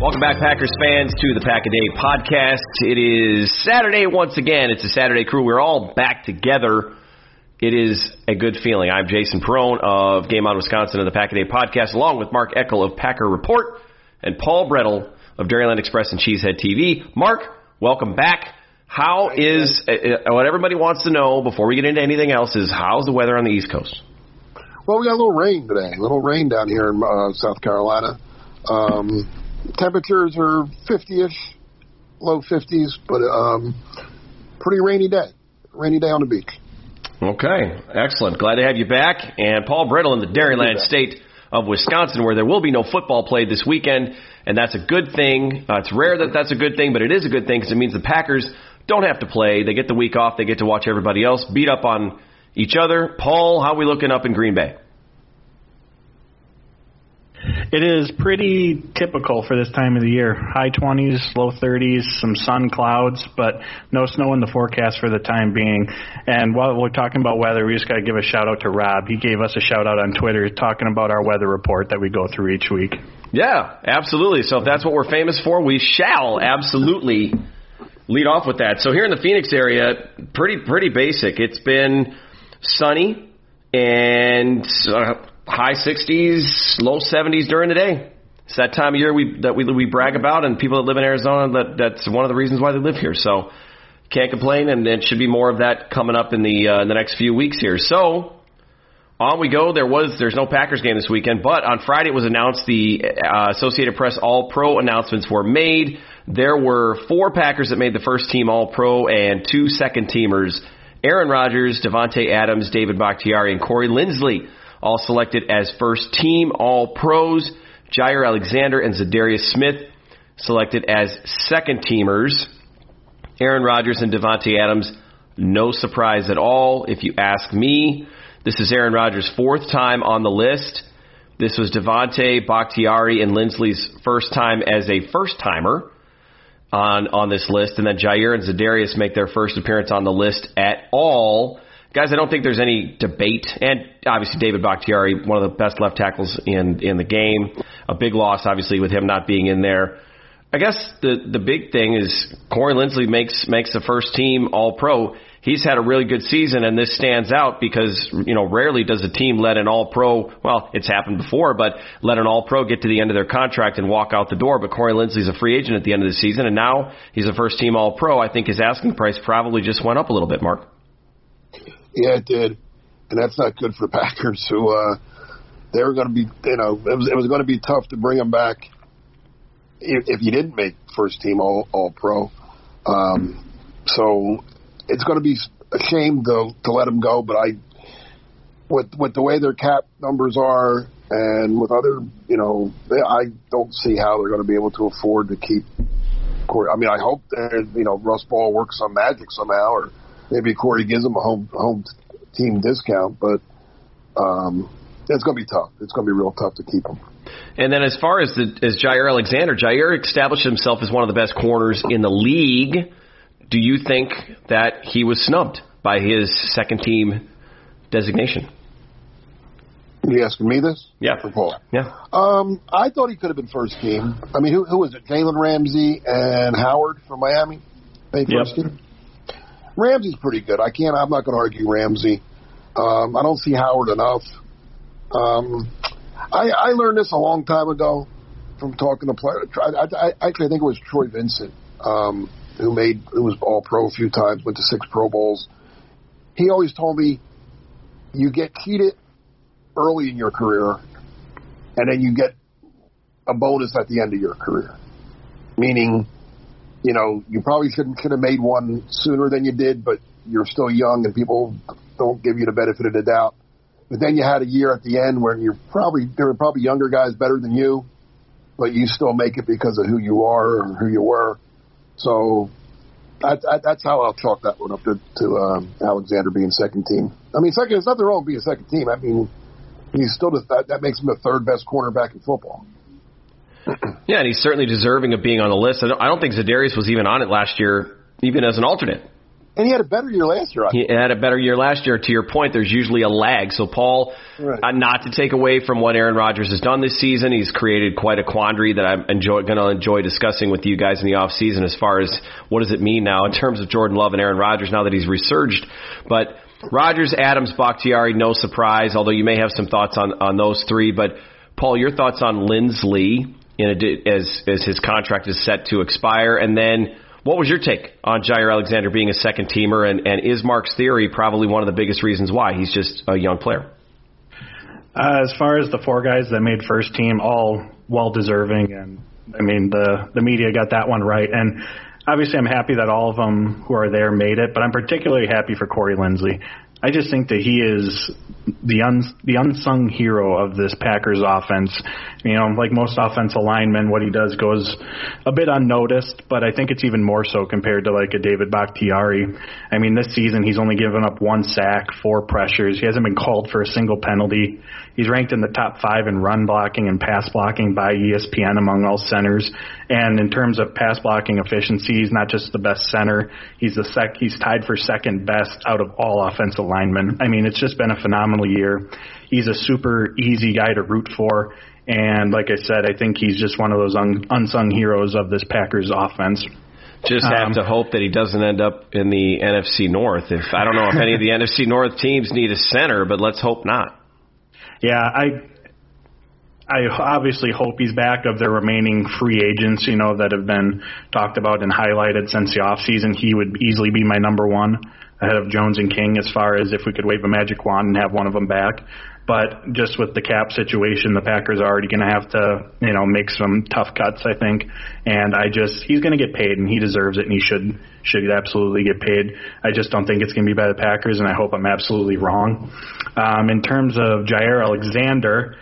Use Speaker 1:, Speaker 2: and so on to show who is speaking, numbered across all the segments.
Speaker 1: Welcome back, Packers fans, to the Pack a Day podcast. It is Saturday once again. It's a Saturday crew. We're all back together. It is a good feeling. I'm Jason Perone of Game On Wisconsin and the Pack a Day podcast, along with Mark Eckel of Packer Report and Paul Bretl of Dairyland Express and Cheesehead TV. Mark, welcome back. How is uh, uh, what everybody wants to know before we get into anything else is how's the weather on the East Coast?
Speaker 2: Well, we got a little rain today. A little rain down here in uh, South Carolina. Um, temperatures are 50ish, low 50s, but um, pretty rainy day. Rainy day on the beach.
Speaker 1: Okay, excellent. Glad to have you back. And Paul Bretl in the Dairyland state of Wisconsin, where there will be no football played this weekend, and that's a good thing. Uh, it's rare that that's a good thing, but it is a good thing because it means the Packers don't have to play. They get the week off. They get to watch everybody else beat up on each other. Paul, how are we looking up in Green Bay?
Speaker 3: It is pretty typical for this time of the year. High 20s, low 30s, some sun clouds, but no snow in the forecast for the time being. And while we're talking about weather, we just got to give a shout out to Rob. He gave us a shout out on Twitter talking about our weather report that we go through each week.
Speaker 1: Yeah, absolutely. So if that's what we're famous for, we shall absolutely lead off with that. So here in the Phoenix area, pretty pretty basic. It's been sunny and uh, high 60s, low 70s during the day. It's that time of year we that we we brag about, and people that live in Arizona that that's one of the reasons why they live here. So can't complain, and it should be more of that coming up in the uh, in the next few weeks here. So on we go. There was there's no Packers game this weekend, but on Friday it was announced the uh, Associated Press All Pro announcements were made. There were four Packers that made the first team All Pro and two second teamers. Aaron Rodgers, Davante Adams, David Bakhtiari, and Corey Linsley all selected as first team All Pros. Jaire Alexander and Za'Darius Smith selected as second teamers. Aaron Rodgers and Davante Adams, no surprise at all if you ask me. This is Aaron Rodgers' fourth time on the list. This was Davante, Bakhtiari, and Linsley's first time as a first timer on on this list, and then Jaire and Za'Darius make their first appearance on the list at all. Guys, I don't think there's any debate, and obviously David Bakhtiari, one of the best left tackles in in the game. A big loss, obviously, with him not being in there. I guess the the big thing is Corey Linsley makes makes the first team All Pro. He's had a really good season, and this stands out because you know rarely does a team let an All Pro. Well, it's happened before, but let an All Pro get to the end of their contract and walk out the door. But Corey Linsley's a free agent at the end of the season, and now he's a first team All Pro. I think his asking price probably just went up a little bit, Mark.
Speaker 2: Yeah, it did, and that's not good for Packers, who uh, they were going to be. You know, it was it was going to be tough to bring him back if, if you didn't make first team All All Pro. Um, so it's going to be a shame to to let him go, but I with with the way their cap numbers are and with other, you know, they, I don't see how they're going to be able to afford to keep I mean, I hope that you know Russ Ball works some magic somehow, or maybe Corey gives them a home home team discount, but um, it's going to be tough. It's going to be real tough to keep him.
Speaker 1: And then as far as the as Jaire Alexander, Jaire established himself as one of the best corners in the league. Do you think that he was snubbed by his second team designation?
Speaker 2: You asking me this?
Speaker 1: Yeah.
Speaker 2: For Paul.
Speaker 1: Yeah.
Speaker 2: Um, I thought he could have been first team. I mean, who, who was it? Jalen Ramsey and Howard from Miami. They first
Speaker 3: Yep.
Speaker 2: team. Ramsey's pretty good. I can't. I'm not going to argue Ramsey. Um, I don't see Howard enough. Um, I, I learned this a long time ago from talking to players. I, I, I actually I think it was Troy Vincent um, who made who was All Pro a few times, went to six Pro Bowls. He always told me, you get cheated early in your career, and then you get a bonus at the end of your career. Meaning, you know, you probably shouldn't should have made one sooner than you did, but you're still young and people don't give you the benefit of the doubt. But then you had a year at the end where you're probably there were probably younger guys better than you, but you still make it because of who you are or who you were. So that, that, that's how I'll chalk that one up to, to um, Alexander being second team. I mean, second, there's nothing wrong with being second team. I mean, he's still the, that, that makes him the third best cornerback in football.
Speaker 1: Yeah, and he's certainly deserving of being on the list. I don't, I don't think Za'Darius was even on it last year, even as an alternate.
Speaker 2: And he had a better year last year. I
Speaker 1: He had a better year last year. To your point, there's usually a lag. So, Paul,
Speaker 2: Right.
Speaker 1: uh, not to take away from what Aaron Rodgers has done this season, he's created quite a quandary that I'm going to enjoy discussing with you guys in the off season as far as what does it mean now in terms of Jordan Love and Aaron Rodgers now that he's resurged. But Rodgers, Adams, Bakhtiari, no surprise. Although you may have some thoughts on on those three. But Paul, your thoughts on Linsley in a, as as his contract is set to expire, and then. What was your take on Jaire Alexander being a second teamer, and, and is Mark's theory probably one of the biggest reasons why he's just a young player?
Speaker 3: Uh, as far as the four guys that made first team, all well deserving, and I mean the the media got that one right. And obviously, I'm happy that all of them who are there made it, but I'm particularly happy for Corey Linsley. I just think that he is the un, the unsung hero of this Packers offense. You know, like most offensive linemen, what he does goes a bit unnoticed, but I think it's even more so compared to like a David Bakhtiari. I mean, this season he's only given up one sack, four pressures. He hasn't been called for a single penalty. He's ranked in the top five in run blocking and pass blocking by ESPN among all centers. And in terms of pass blocking efficiency, he's not just the best center. He's the sec. He's tied for second best out of all offensive linemen. I mean, it's just been a phenomenal year. He's a super easy guy to root for. And like I said, I think he's just one of those un- unsung heroes of this Packers offense.
Speaker 1: Just have
Speaker 3: Um,
Speaker 1: to hope that he doesn't end up in the NFC North. If I don't know if any of the NFC North teams need a center, but let's hope not.
Speaker 3: Yeah, I I obviously hope he's back of the remaining free agents, you know, that have been talked about and highlighted since the off season. He would easily be my number one ahead of Jones and King as far as if we could wave a magic wand and have one of them back. But just with the cap situation, the Packers are already going to have to, you know, make some tough cuts, I think. And I just, he's going to get paid, and he deserves it, and he should should absolutely get paid. I just don't think it's going to be by the Packers, and I hope I'm absolutely wrong. Um, in terms of Jaire Alexander,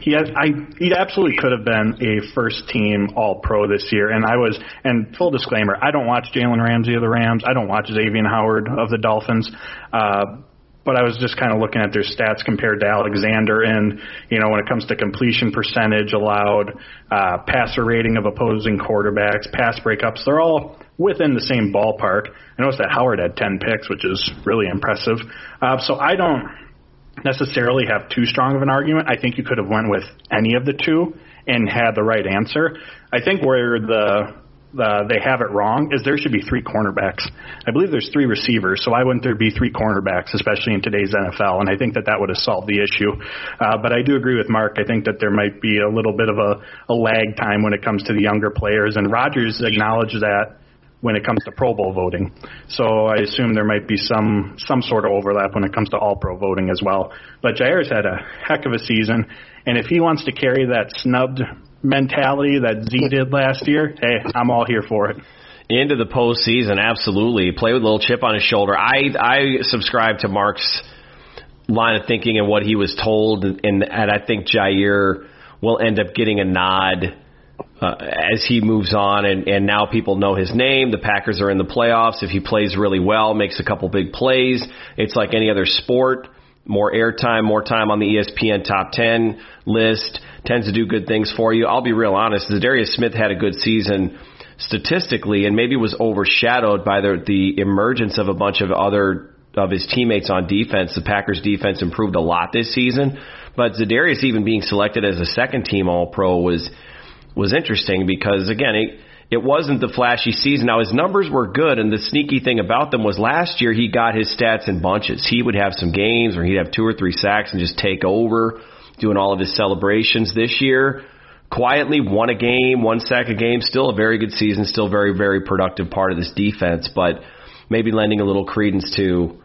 Speaker 3: he has, I he absolutely could have been a first team All Pro this year, and I was. And full disclaimer, I don't watch Jalen Ramsey of the Rams. I don't watch Xavier Howard of the Dolphins. Uh, but I was just kind of looking at their stats compared to Alexander, and you know when it comes to completion percentage allowed, uh, passer rating of opposing quarterbacks, pass breakups, they're all within the same ballpark. I noticed that Howard had 10 picks, which is really impressive. Uh, so I don't necessarily have too strong of an argument. I think you could have went with any of the two, and had the right answer. I think where the uh, they have it wrong is there should be three cornerbacks. I believe there's three receivers, so why wouldn't there be three cornerbacks, especially in today's NFL? And I think that that would have solved the issue. Uh, but I do agree with Mark. I think that there might be a little bit of a, a lag time when it comes to the younger players, and Rodgers acknowledged that when it comes to Pro Bowl voting. So I assume there might be some some sort of overlap when it comes to All Pro voting as well. But Jaire's had a heck of a season, and if he wants to carry that snubbed mentality that Z did last year, hey, I'm all here for it.
Speaker 1: Into the postseason, absolutely. Play with a little chip on his shoulder. I I subscribe to Mark's line of thinking and what he was told, and, and I think Jaire will end up getting a nod uh, as he moves on, and, and now people know his name. The Packers are in the playoffs. If he plays really well, makes a couple big plays, it's like any other sport. More airtime, more time on the ESPN top 10 list tends to do good things for you. I'll be real honest. Za'Darius Smith had a good season statistically, and maybe was overshadowed by the the emergence of a bunch of other of his teammates on defense. The Packers defense improved a lot this season, but Za'Darius even being selected as a second team All Pro was was interesting because again it. It wasn't the flashy season. Now his numbers were good, and the sneaky thing about them was last year he got his stats in bunches. He would have some games where he'd have two or three sacks and just take over doing all of his celebrations this year. Quietly won a game, one sack a game, still a very good season, still very, very productive part of this defense, but maybe lending a little credence to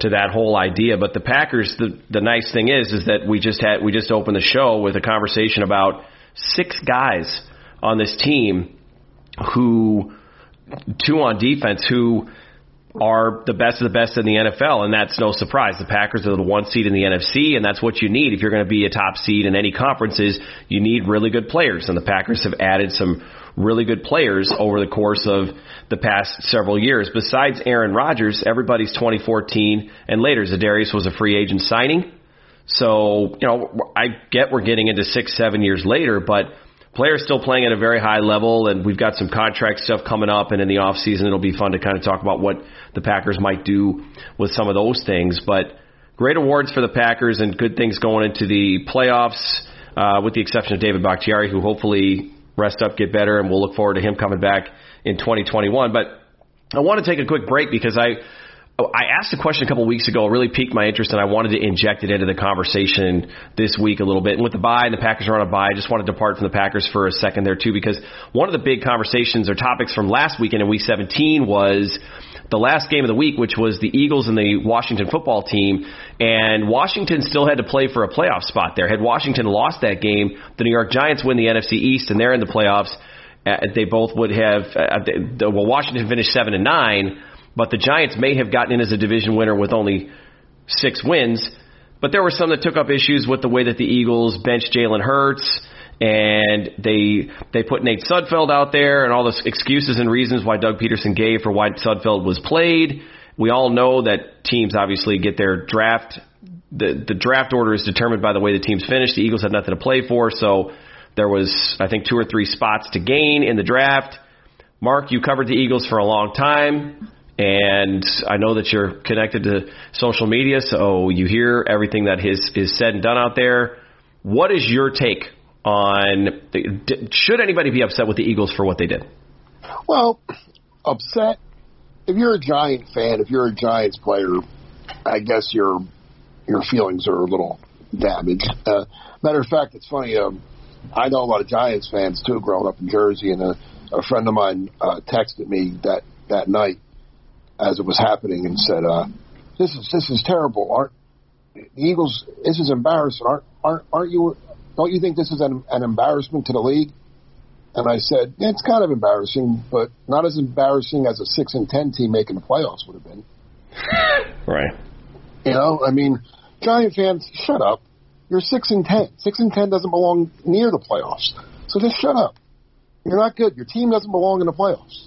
Speaker 1: to that whole idea. But the Packers, the the nice thing is, is that we just had we just opened the show with a conversation about six guys on this team who two on defense who are the best of the best in the NFL, and that's no surprise. The Packers are the one seed in the NFC, and that's what you need if you're going to be a top seed in any conferences. You need really good players, and the Packers have added some really good players over the course of the past several years. Besides Aaron Rodgers, everybody's 2014 and later. Za'Darius was a free agent signing, so you know I get we're getting into six, seven years later, but players still playing at a very high level, and we've got some contract stuff coming up, and in the off season it'll be fun to kind of talk about what the Packers might do with some of those things. But great awards for the Packers and good things going into the playoffs, uh, with the exception of David Bakhtiari, who hopefully rest up, get better, and we'll look forward to him coming back in 2021. But I want to take a quick break because I I asked a question a couple of weeks ago, really piqued my interest, and I wanted to inject it into the conversation this week a little bit. And with the bye and the Packers are on a bye, I just wanted to depart from the Packers for a second there too, because one of the big conversations or topics from last weekend in Week 17 was the last game of the week, which was the Eagles and the Washington football team. And Washington still had to play for a playoff spot there. Had Washington lost that game, the New York Giants win the NFC East, and they're in the playoffs. Uh, they both would have. Uh, well, Washington finished seven and nine but the Giants may have gotten in as a division winner with only six wins. But there were some that took up issues with the way that the Eagles benched Jalen Hurts and they they put Nate Sudfeld out there and all the excuses and reasons why Doug Pederson gave for why Sudfeld was played. We all know that teams obviously get their draft the the draft order is determined by the way the teams finish. The Eagles had nothing to play for, so there was I think two or three spots to gain in the draft. Mark, you covered the Eagles for a long time. And I know that you're connected to social media, so you hear everything that is, is said and done out there. What is your take on should anybody be upset with the Eagles for what they did?
Speaker 2: Well, upset. If you're a Giant fan, if you're a Giants player, I guess your your feelings are a little damaged. Uh, matter of fact, it's funny. Um, I know a lot of Giants fans too, growing up in Jersey, and a, a friend of mine uh, texted me that that night as it was happening and said, uh, "This is this is terrible. Aren't the Eagles? This is embarrassing. Aren't aren't aren't you? Don't you think this is an, an embarrassment to the league?" And I said, yeah, "It's kind of embarrassing, but not as embarrassing as a six and ten team making the playoffs would have been."
Speaker 1: right.
Speaker 2: You know, I mean, Giant fans, shut up. You're six and ten. Six and ten doesn't belong near the playoffs. So just shut up. You're not good. Your team doesn't belong in the playoffs.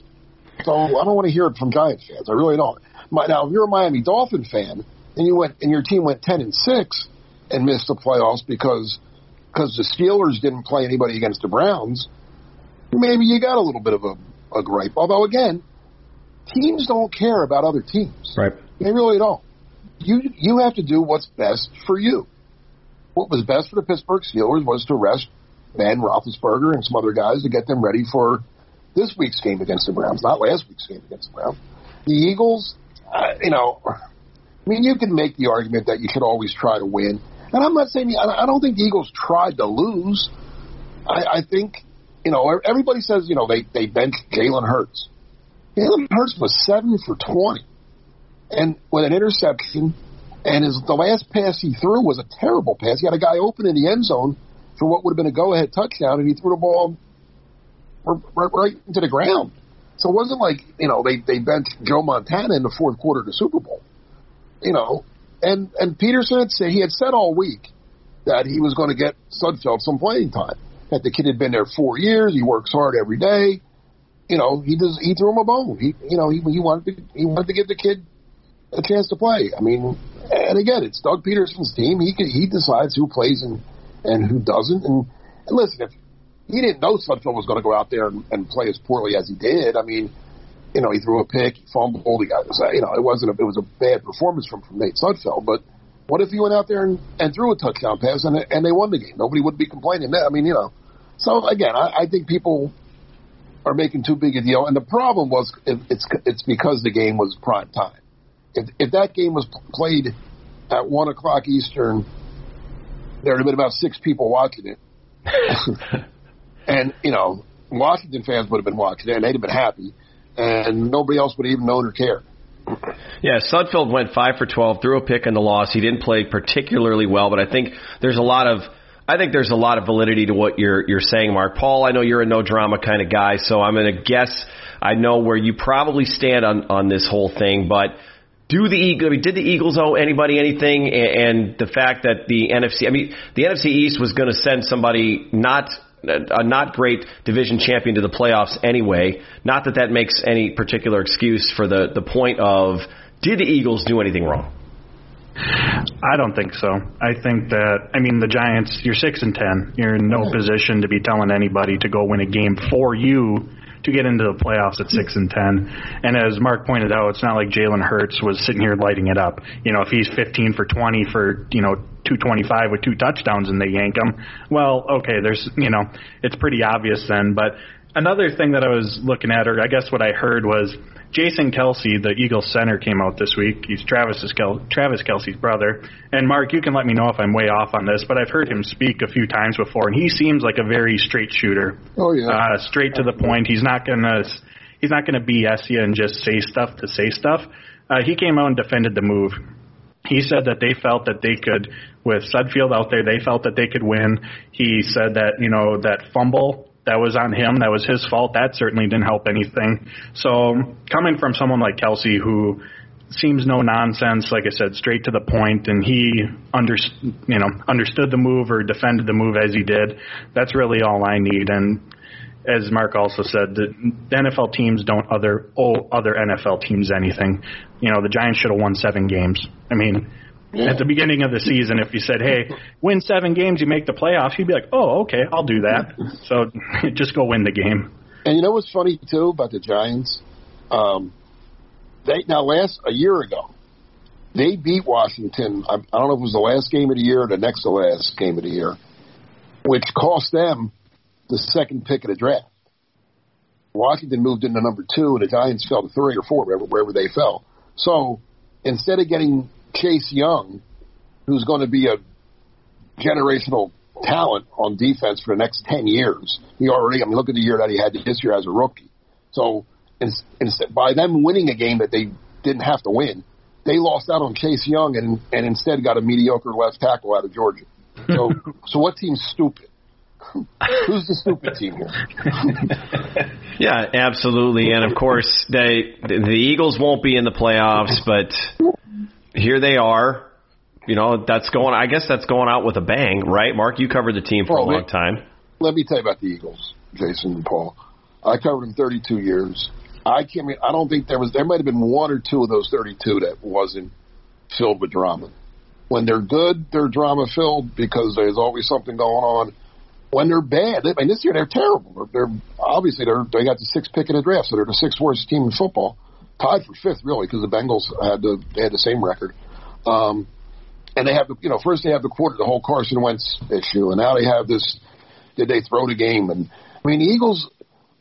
Speaker 2: So I don't want to hear it from Giants fans. I really don't. Now, if you're a Miami Dolphin fan and you went and your team went ten and six and missed the playoffs because because the Steelers didn't play anybody against the Browns, maybe you got a little bit of a, a gripe. Although again, teams don't care about other teams.
Speaker 1: Right.
Speaker 2: They really don't. You you have to do what's best for you. What was best for the Pittsburgh Steelers was to rest Ben Roethlisberger and some other guys to get them ready for this week's game against the Browns, not last week's game against the Browns. The Eagles, uh, you know, I mean, you can make the argument that you should always try to win, and I'm not saying I don't think the Eagles tried to lose. I, I think, you know, everybody says you know they they benched Jalen Hurts. Jalen Hurts was seven for twenty, and with an interception, and his the last pass he threw was a terrible pass. He had a guy open in the end zone for what would have been a go-ahead touchdown, and he threw the ball right, right into the ground. So it wasn't like you know they they benched Joe Montana in the fourth quarter of the Super Bowl, you know. And and Pederson had said he had said all week that he was going to get Sudfeld some playing time. That the kid had been there four years, he works hard every day. You know, he does. He threw him a bone. He, you know, he he wanted to he wanted to give the kid a chance to play. I mean, and again, it's Doug Pederson's team. He he decides who plays and and who doesn't. And, and listen, if he didn't know Sudfeld was going to go out there and, and play as poorly as he did, I mean, you know, he threw a pick, he fumbled, he got, you know, it wasn't a, it was a bad performance from from Nate Sudfeld, but. What if he went out there and, and threw a touchdown pass and and they won the game? Nobody would be complaining. I mean, you know. So again, I, I think people are making too big a deal, and the problem was it's it's because the game was prime time. If if that game was played at one o'clock Eastern, there would have been about six people watching it. and, you know, Washington fans would have been watching it and they'd have been happy. And nobody else would have even known or cared.
Speaker 1: Yeah, Sudfeld went five for twelve, threw a pick in the loss. He didn't play particularly well, but I think there's a lot of I think there's a lot of validity to what you're you're saying, Mark. Paul, I know you're a no drama kind of guy, so I'm to guess I know where you probably stand on on this whole thing, but do the Eagles, did the Eagles owe anybody anything? And the fact that the NFC, I mean, the NFC East was to send somebody not a not great division champion to the playoffs anyway. Not that that makes any particular excuse for the the point of did the Eagles do anything wrong?
Speaker 3: I don't think so. I think that I mean the Giants. You're six and ten. You're in no mm-hmm. position to be telling anybody to go win a game for you to get into the playoffs at six and ten. And as Mark pointed out, it's not like Jalen Hurts was sitting here lighting it up. You know, if he's 15 for 20 for you know 225 with two touchdowns and they yank him, well, okay, there's you know, it's pretty obvious then. But another thing that I was looking at, or I guess what I heard was Jason Kelce, the Eagles center, came out this week. He's Travis's Kel- Travis Kelce's brother. And Mark, you can let me know if I'm way off on this, but I've heard him speak a few times before, and he seems like a very straight shooter.
Speaker 2: Oh yeah,
Speaker 3: uh, straight to the point. He's not gonna he's not gonna BS you and just say stuff to say stuff. Uh, he came out and defended the move. He said that they felt that they could, with Sudfeld out there, they felt that they could win. He said that you know that fumble that was on him. That was his fault. That certainly didn't help anything. So coming from someone like Kelce, who seems no nonsense, like I said, straight to the point, and he under, you know understood the move or defended the move as he did. That's really all I need. And as Mark also said, the NFL teams don't other owe other NFL teams anything. You know, the Giants should have won seven games. I mean, at the beginning of the season, if you said, "Hey, win seven games, you make the playoffs," you'd be like, "Oh, okay, I'll do that." So just go win the game.
Speaker 2: And you know what's funny too about the Giants? Um, they now last a year ago, they beat Washington. I, I don't know if it was the last game of the year or the next to last game of the year, which cost them the second pick of the draft. Washington moved into number two, and the Giants fell to three or four, wherever, wherever they fell. So instead of getting Chase Young, who's going to be a generational talent on defense for the next 10 years. He already, I mean, look at the year that he had this year as a rookie. So by them winning a game that they didn't have to win, they lost out on Chase Young and, and instead got a mediocre left tackle out of Georgia. So, so what team's stupid? Who's the stupid team here?
Speaker 1: yeah, absolutely. And of course, they the Eagles won't be in the playoffs, but here they are. You know, that's going. I guess that's going out with a bang, right? Mark, you covered the team for well, a long time.
Speaker 2: Let me tell you about the Eagles, Jason and Paul. I covered them 32 years. I can't. I don't think there was. There might have been one or two of those 32 that wasn't filled with drama. When they're good, they're drama filled because there's always something going on. When they're bad, I mean, this year they're terrible. They're, they're obviously they're they got the sixth pick in the draft, so they're the sixth worst team in football tied for fifth really because the Bengals had the they had the same record. Um, and they have the you know first they have the quarter the whole Carson Wentz issue, and now they have this did they throw the game? And I mean, the Eagles.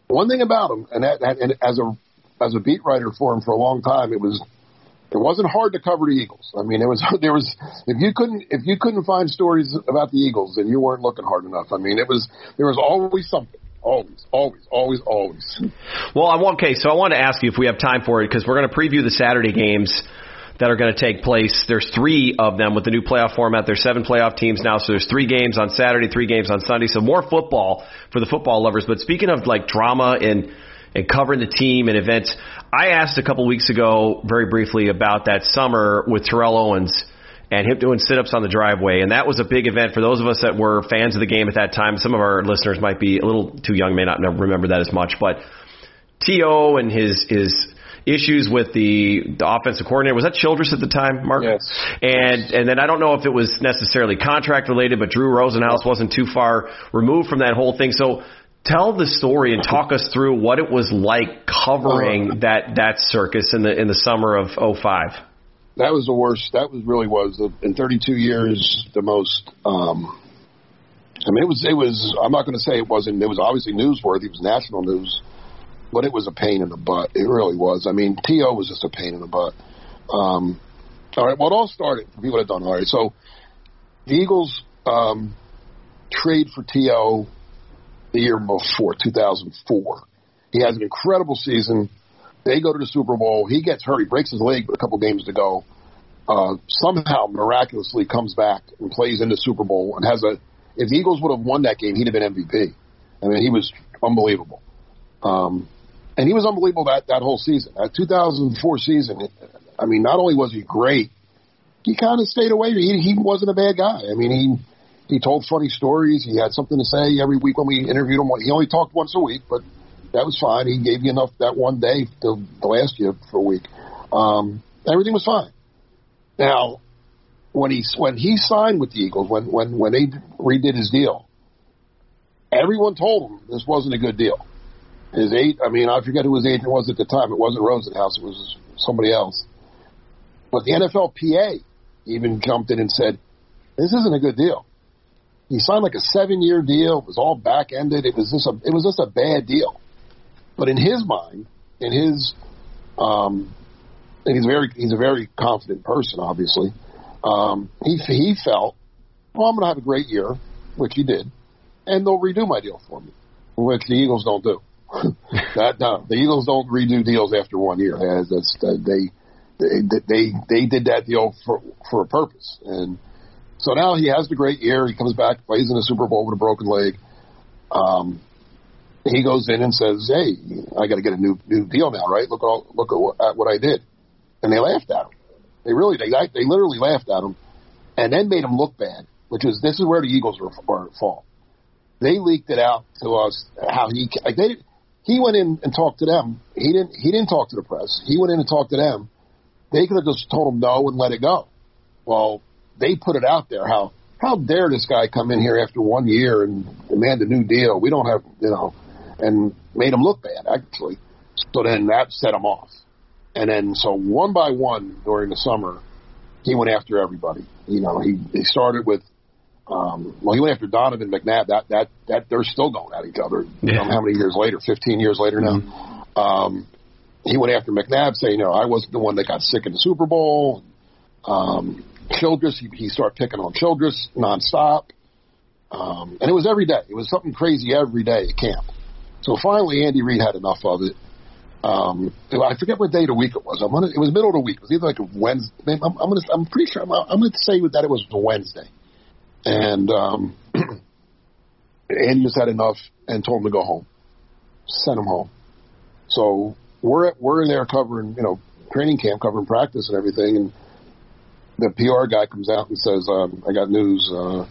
Speaker 2: One thing about them, and, that, and as a as a beat writer for them for a long time, it was it wasn't hard to cover the Eagles. I mean, it was there was if you couldn't if you couldn't find stories about the Eagles, then you weren't looking hard enough. I mean, it was there was always something. Always, always, always, always.
Speaker 1: Well, I want okay. So I want to ask you if we have time for it because we're going to preview the Saturday games that are going to take place. There's three of them with the new playoff format. There's seven playoff teams now, so there's three games on Saturday, three games on Sunday. So more football for the football lovers. But speaking of like drama and and covering the team and events, I asked a couple weeks ago very briefly about that summer with Terrell Owens and him doing sit-ups on the driveway, and that was a big event for those of us that were fans of the game at that time. Some of our listeners might be a little too young, may not remember that as much, but T.O. and his his issues with the, the offensive coordinator was that Childress at the time, Mark?
Speaker 2: Yes.
Speaker 1: And and then I don't know if it was necessarily contract related, but Drew Rosenhaus wasn't too far removed from that whole thing. So tell the story and talk us through what it was like covering uh-huh. that that circus in the in the summer of 05
Speaker 2: that was the worst. That was really was in 32 years the most. Um, I mean, it was. It was. I'm not going to say it wasn't. It was obviously newsworthy. It was national news, but it was a pain in the butt. It really was. I mean, T.O. was just a pain in the butt. Um, all right. Well, it all started. People have done all right. So the Eagles um, trade for T.O. the year before 2004. He has an incredible season. They go to the Super Bowl. He gets hurt. He breaks his leg with a couple games to go. Uh, somehow, miraculously, comes back and plays in the Super Bowl and has a. If the Eagles would have won that game, he'd have been MVP. I mean, he was unbelievable. Um, and he was unbelievable that that whole season. That 2004 season. I mean, not only was he great, he kind of stayed away. He he wasn't a bad guy. I mean, he he told funny stories. He had something to say every week when we interviewed him. He only talked once a week, but that was fine. He gave you enough that one day to, to last you for a week. Um, everything was fine. Now, when he when he signed with the Eagles, when when when they redid his deal, everyone told him this wasn't a good deal. His eight, I mean, I forget who his agent was at the time. It wasn't Rosenhaus. It was somebody else. But the NFLPA even jumped in and said, "This isn't a good deal." He signed like a seven-year deal. It was all back-ended. It was just a it was just a bad deal. But in his mind, in his, um, and he's very he's a very confident person, obviously. Um, he he felt, well, I'm going to have a great year, which he did, and they'll redo my deal for me, which the Eagles don't do. that no, the Eagles don't redo deals after one year. That's, that's they they they they did that deal for for a purpose, and so now he has the great year. He comes back, plays in the Super Bowl with a broken leg. Um, he goes in and says, "Hey, I got to get a new new deal now, right? Look at all, look at what, at what I did," and they laughed at him. They really they they literally laughed at him, and then made him look bad. Which is this is where the Eagles were at fault. They leaked it out to us how he like they he went in and talked to them. He didn't he didn't talk to the press. He went in and talked to them. They could have just told him no and let it go. Well, they put it out there how how dare this guy come in here after one year and demand a new deal? We don't have, you know, and made him look bad actually. So then that set him off. And then so one by one during the summer, he went after everybody. You know, he he started with um, well, he went after Donovan McNabb. That that that they're still going at each other. Yeah. You know, how many years later? Fifteen years later now. Mm-hmm. Um, he went after McNabb, saying, "You know, I wasn't the one that got sick in the Super Bowl." Um, Childress, he, he started picking on Childress nonstop, um, and it was every day. It was something crazy every day at camp. So finally, Andy Reid had enough of it. Um, I forget what day of the week it was. I'm gonna, it was middle of the week. It was either like a Wednesday. I'm, I'm gonna. I'm pretty sure. I'm, I'm gonna say that it was a Wednesday. And um, Andy just had enough and told him to go home. Sent him home. So we're at, we're in there covering you know training camp, covering practice and everything, and the PR guy comes out and says, um, "I got news. Uh,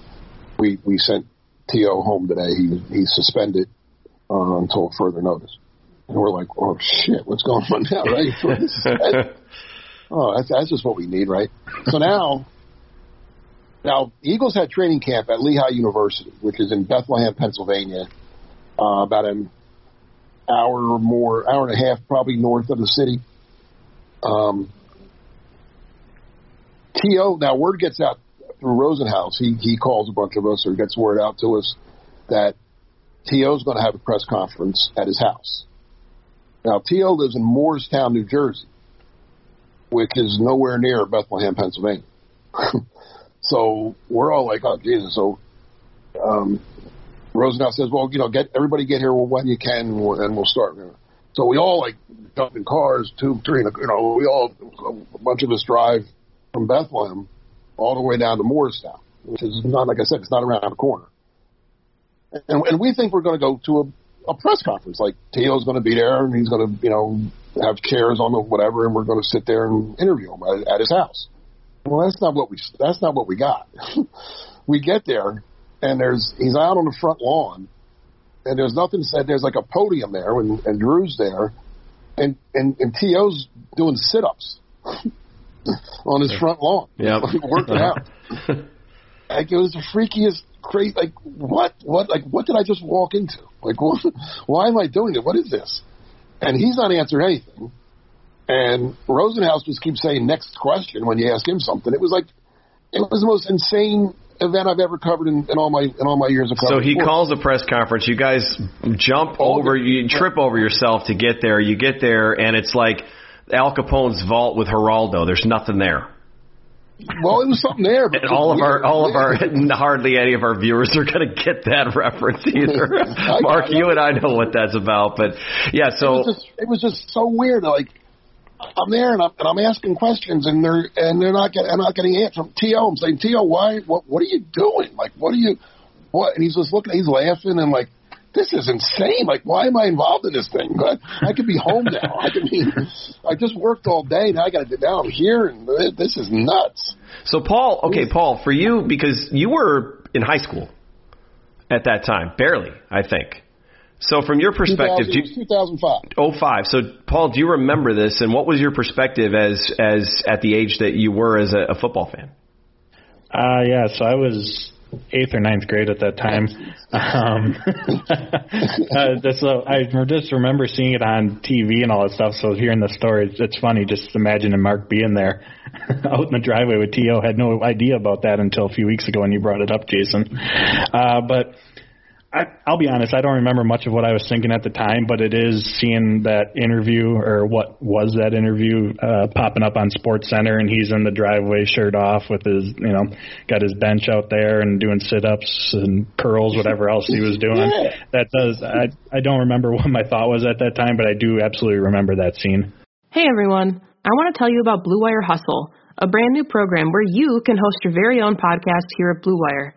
Speaker 2: we we sent T.O. home today. He he's suspended uh, until further notice. And we're like, oh shit, what's going on now, right? oh, that's, that's just what we need, right? So now, now Eagles had training camp at Lehigh University, which is in Bethlehem, Pennsylvania, uh, about an hour or more, hour and a half, probably north of the city. Um, T.O. now word gets out through Rosenhaus. He he calls a bunch of us or gets word out to us that T.O.'s going to have a press conference at his house. Now, T.O. lives in Moorestown, New Jersey, which is nowhere near Bethlehem, Pennsylvania. so we're all like, oh, Jesus. So um, Rosenhaus says, well, you know, get everybody get here when you can, and we'll, and we'll start. So we all like jump in cars, two, three, you know, we all, a bunch of us drive from Bethlehem all the way down to Moorestown, which is not, like I said, it's not around the corner. And, and we think we're going to go to a, a press conference. Like T.O.'s going to be there, and he's going to, you know, have chairs on the whatever, and we're going to sit there and interview him at, at his house. Well, that's not what we that's not what we got. we get there, and there's he's out on the front lawn, and there's nothing said. There's like a podium there, and, and Drew's there, and and and T.O.'s doing sit-ups on his front lawn.
Speaker 1: Yeah,
Speaker 2: working out. like it was the freakiest crazy. Like what? What? Like what did I just walk into? Like what, why am I doing it? What is this? And he's not answering anything. And Rosenhaus just keeps saying next question when you ask him something. It was like it was the most insane event I've ever covered in, in all my in all my years of
Speaker 1: So he
Speaker 2: sports.
Speaker 1: calls a press conference. You guys jump
Speaker 2: All
Speaker 1: over,
Speaker 2: the-
Speaker 1: you trip over yourself to get there. You get there, and it's like Al Capone's vault with Geraldo. There's nothing there.
Speaker 2: Well, it was something there. But
Speaker 1: And all of our, all of our, hardly any of our viewers are going to get that reference either. Mark, you and I know what that's about, but yeah. So it
Speaker 2: was just it was just so weird. Like I'm there and I'm, and I'm asking questions and they're and they're not getting I'm not getting answers from To. I'm saying T.O., why? What what are you doing? Like what are you? What? And he's just looking. He's laughing and like. This is insane. Like, why am I involved in this thing? I, I could be home now. I could be. I just worked all day. Now I got to now I'm here, and this is nuts.
Speaker 1: So Paul, okay, Paul, for you because you were in high school at that time, barely, I think. So from your perspective,
Speaker 2: 2000,
Speaker 1: do
Speaker 2: it was 2005.
Speaker 1: Oh five. So Paul, do you remember this? And what was your perspective as as at the age that you were as a, a football fan?
Speaker 3: Uh, yeah, so I was eighth or ninth grade at that time. Um, uh, that's, so I just remember seeing it on TV and all that stuff. So hearing the story, it's, it's funny just imagining Mark being there out in the driveway with T.O. Had no idea about that until a few weeks ago when you brought it up, Jason. Uh, but I, I'll be honest, I don't remember much of what I was thinking at the time, but it is seeing that interview or what was that interview uh, popping up on Sports Center, and he's in the driveway, shirt off, with his you know got his bench out there and doing sit-ups and curls, whatever else he was doing.
Speaker 2: Yeah.
Speaker 3: That does. I I don't remember what my thought was at that time, but I do absolutely remember that scene.
Speaker 4: Hey everyone, I want to tell you about Blue Wire Hustle, a brand new program where you can host your very own podcast here at Blue Wire.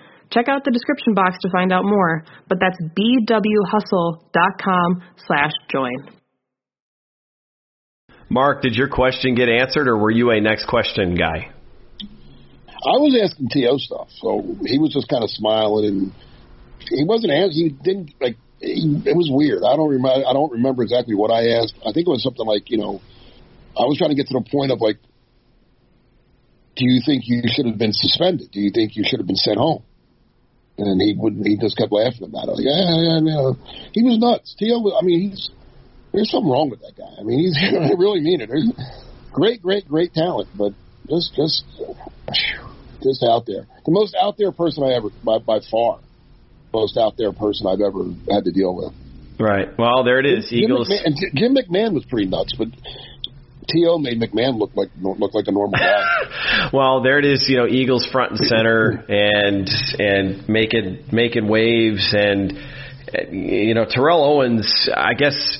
Speaker 4: Check out the description box to find out more, but that's bwhustle.com slash join.
Speaker 1: Mark, did your question get answered, or were you a next question guy?
Speaker 2: I was asking T.O. stuff, so he was just kind of smiling, and he wasn't answering. He didn't like. He, it was weird. I don't remember. I don't remember exactly what I asked. I think it was something like you know, I was trying to get to the point of like, do you think you should have been suspended? Do you think you should have been sent home? And he wouldn't. He just kept laughing about it. Like, yeah, yeah, yeah. He was nuts. Was- I mean, he's there's something wrong with that guy. I mean, he's. I really mean it. There's great, great, great talent, but just, just, just out there. The most out there person I ever, by, by far, most out there person I've ever had to deal with.
Speaker 1: Right. Well, there it is.
Speaker 2: Jim
Speaker 1: Eagles.
Speaker 2: McMahon, and Jim McMahon was pretty nuts, but T.O. made McMahon look like look like a normal guy.
Speaker 1: Well, there it is. You know, Eagles front and center, and and making making waves, and you know Terrell Owens. I guess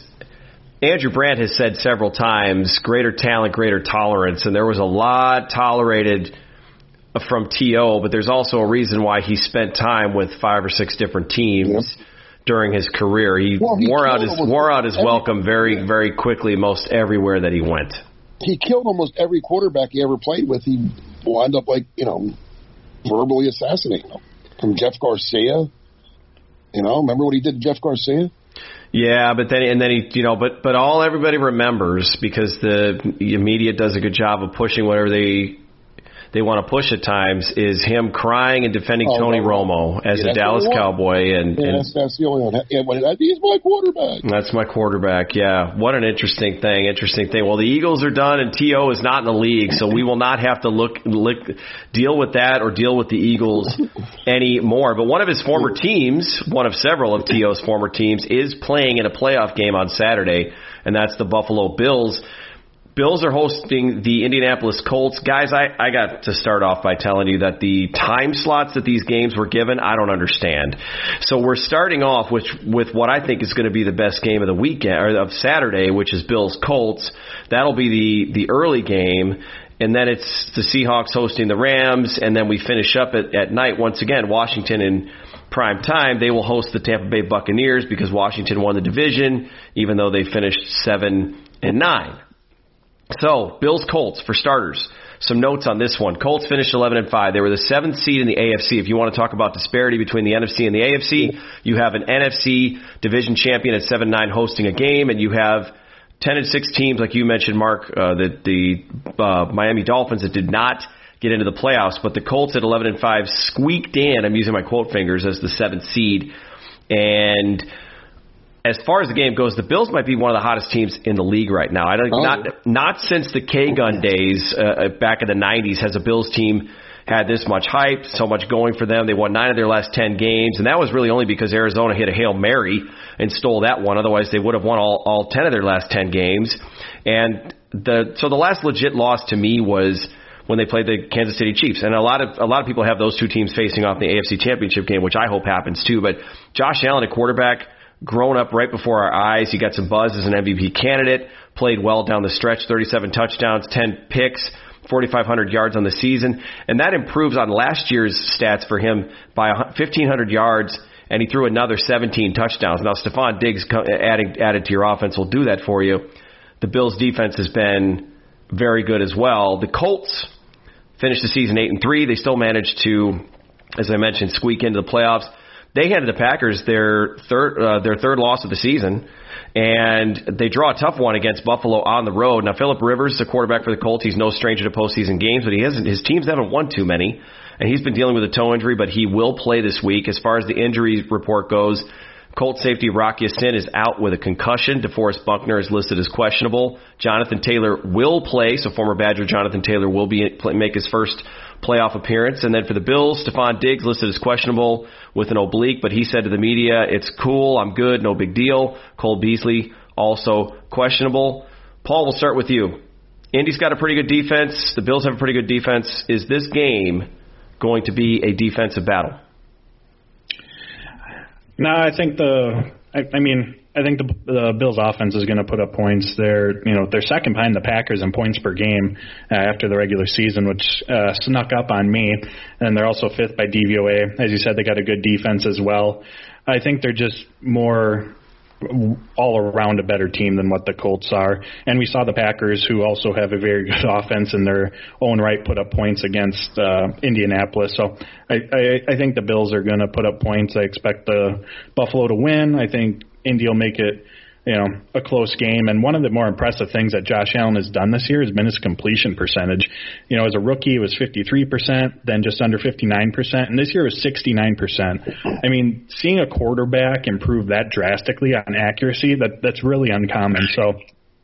Speaker 1: Andrew Brandt has said several times, greater talent, greater tolerance, and there was a lot tolerated from TO, but there's also a reason why he spent time with five or six different teams yep. During his career. He, well, he wore out his wore out his every, welcome very very quickly most everywhere that he went.
Speaker 2: He killed almost every quarterback he ever played with. He wound up like you know verbally assassinating them. From Jeff Garcia, you know, remember what he did to Jeff Garcia?
Speaker 1: Yeah, but then and then he, you know, but but all everybody remembers because the media does a good job of pushing whatever they they want to push at times is him crying and defending oh, Tony Romo as yeah, a Dallas Cowboy, and,
Speaker 2: yeah,
Speaker 1: and
Speaker 2: that's, that's the only one. Yeah, he's my quarterback.
Speaker 1: That's my quarterback. Yeah, what an interesting thing. Interesting thing. Well, the Eagles are done, and T.O is not in the league, so we will not have to look, look deal with that or deal with the Eagles anymore. But one of his former teams, one of several of T.O's former teams, is playing in a playoff game on Saturday, and that's the Buffalo Bills. Bills are hosting the Indianapolis Colts. Guys, I, I got to start off by telling you that the time slots that these games were given, I don't understand. So we're starting off with with what I think is going to be the best game of the weekend or of Saturday, which is Bills Colts. That'll be the the early game. And then it's the Seahawks hosting the Rams, and then we finish up at, at night once again. Washington in prime time, they will host the Tampa Bay Buccaneers because Washington won the division, even though they finished seven and nine. So, Bills Colts for starters. Some notes on this one. Colts finished 11 and 5. They were the seventh seed in the AFC. If you want to talk about disparity between the NFC and the AFC, you have an NFC division champion at 7 9 hosting a game, and you have 10 and 6 teams, like you mentioned, Mark, uh, the, the uh, Miami Dolphins that did not get into the playoffs, but the Colts at 11 and 5 squeaked in. I'm using my quote fingers as the seventh seed. And as far as the game goes, the Bills might be one of the hottest teams in the league right now. I don't oh. not not since the K gun days uh, uh, back in the '90s has a Bills team had this much hype, so much going for them. They won nine of their last ten games, and that was really only because Arizona hit a hail mary and stole that one. Otherwise, they would have won all all ten of their last ten games. And the so the last legit loss to me was when they played the Kansas City Chiefs. And a lot of a lot of people have those two teams facing off in the AFC Championship game, which I hope happens too. But Josh Allen, a quarterback grown up right before our eyes. He got some buzz as an MVP candidate, played well down the stretch, 37 touchdowns, 10 picks. 4,500 yards on the season, and that improves on last year's stats for him by 1,500 yards, and he threw another 17 touchdowns. Now, Stefon Diggs adding, added to your offense will do that for you. The Bills' defense has been very good as well. The Colts finished the season eight and three. They still managed to, as I mentioned, squeak into the playoffs. They handed the Packers their third uh, their third loss of the season, and they draw a tough one against Buffalo on the road. Now Philip Rivers, the quarterback for the Colts, he's no stranger to postseason games, but he hasn't. His teams haven't won too many, and he's been dealing with a toe injury, but he will play this week. As far as the injury report goes, Colt safety Rocky Ya-Sin is out with a concussion. DeForest Buckner is listed as questionable. Jonathan Taylor will play, so former Badger Jonathan Taylor will be make his first playoff appearance. And then for the Bills, Stefon Diggs listed as questionable with an oblique, but he said to the media, it's cool, I'm good, no big deal. Cole Beasley also questionable. Paul, we'll start with you. Indy's got a pretty good defense. The Bills have a pretty good defense. Is this game going to be a defensive battle?
Speaker 3: No, I think the. I, I mean, I think the, the Bills' offense is going to put up points. They're you know they're second behind the Packers in points per game uh, after the regular season, which uh, snuck up on me. And they're also fifth by DVOA. As you said, they got a good defense as well. I think they're just more all around a better team than what the Colts are. And we saw the Packers, who also have a very good offense in their own right, put up points against uh, Indianapolis. So I, I, I think the Bills are going to put up points. I expect the Buffalo to win. I think Indy will make it you know, a close game. And one of the more impressive things that Josh Allen has done this year has been his completion percentage. You know, as a rookie, it was 53%, then just under 59%, and this year it was 69%. I mean, seeing a quarterback improve that drastically on accuracy, that that's really uncommon. So,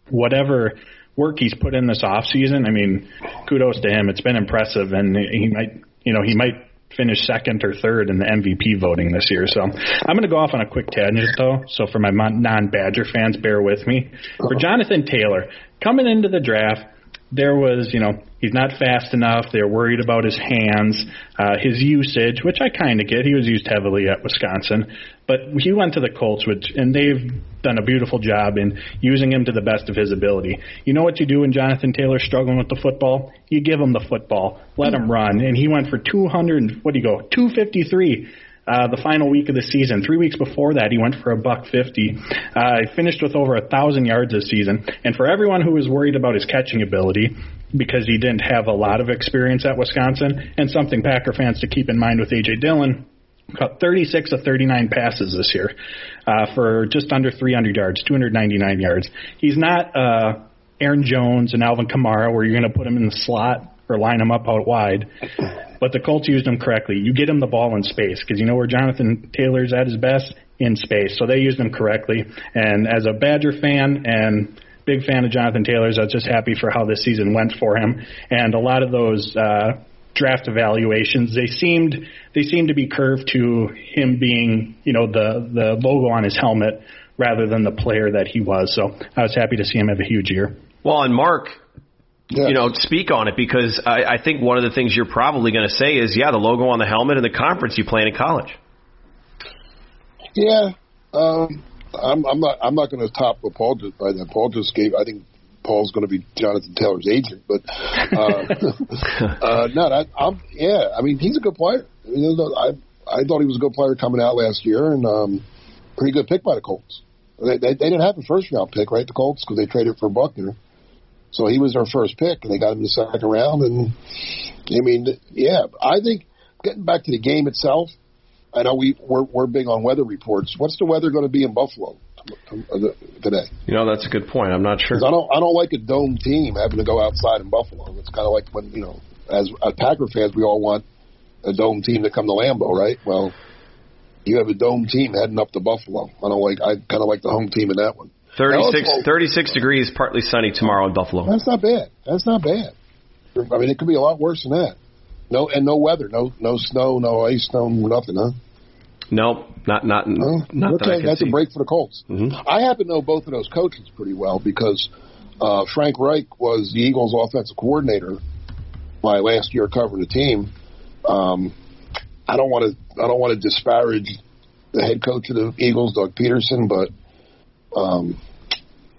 Speaker 3: whatever work he's put in this off season, I mean, kudos to him. It's been impressive, and he might, you know, he might finished second or third in the MVP voting this year. So I'm going to go off on a quick tangent, though. So for my non-Badger fans, bear with me. For Jonathan Taylor, coming into the draft, there was, you know, He's not fast enough. They're worried about his hands, uh, his usage, which I kind of get. He was used heavily at Wisconsin, but he went to the Colts, which and they've done a beautiful job in using him to the best of his ability. You know what you do when Jonathan Taylor's struggling with the football? You give him the football, let him run, and he went for 200. What do you go? 253 uh, the final week of the season. Three weeks before that, he went for a buck fifty. Uh, he finished with over a thousand yards this season. And for everyone who was worried about his catching ability, because he didn't have a lot of experience at Wisconsin, and something Packer fans to keep in mind with AJ Dillon. Caught 36 of 39 passes this year uh, for just under 300 yards, 299 yards. He's not uh, Aaron Jones and Alvin Kamara, where you're going to put him in the slot or line him up out wide. But the Colts used him correctly. You get him the ball in space because you know where Jonathan Taylor's at his best in space. So they used him correctly. And as a Badger fan and big fan of Jonathan Taylor's, I was just happy for how this season went for him. And a lot of those uh, draft evaluations, they seemed they seemed to be curved to him being, you know, the the logo on his helmet rather than the player that he was. So I was happy to see him have a huge year.
Speaker 1: Well, and Mark, yeah. you know, speak on it because I, I think one of the things you're probably going to say is, yeah, the logo on the helmet and the conference you play in college.
Speaker 2: Yeah, um, I'm, I'm not. I'm not going to top what Paul just by that. Paul just gave. I think Paul's going to be Jonathan Taylor's agent, but uh, uh, no, I'm. Yeah, I mean, he's a good player. I, mean, I I thought he was a good player coming out last year, and um, pretty good pick by the Colts. They, they, they didn't have a first round pick, right? The Colts because they traded for Buckner. So he was their first pick, and they got him in the second round. And I mean, yeah, I think getting back to the game itself, I know we we're, we're big on weather reports. What's the weather going to be in Buffalo today?
Speaker 1: You know, that's a good point. I'm not sure.
Speaker 2: I don't I don't like a dome team having to go outside in Buffalo. It's kind of like when you know, as, as Packer fans, we all want a dome team to come to Lambeau, right? Well, you have a dome team heading up to Buffalo. I don't like. I kind of like the home team in that one.
Speaker 1: 36, 36 degrees, partly sunny tomorrow in Buffalo.
Speaker 2: That's not bad. That's not bad. I mean, it could be a lot worse than that. No, and no weather, no, no snow, no ice, no nothing, huh?
Speaker 1: Nope, not not no? not
Speaker 2: okay.
Speaker 1: That
Speaker 2: that's
Speaker 1: see.
Speaker 2: a break for the Colts.
Speaker 1: Mm-hmm.
Speaker 2: I happen to know both of those coaches pretty well because uh, Frank Reich was the Eagles' offensive coordinator my last year covering the team. Um, I don't want to I don't want to disparage the head coach of the Eagles, Doug Pederson, but um,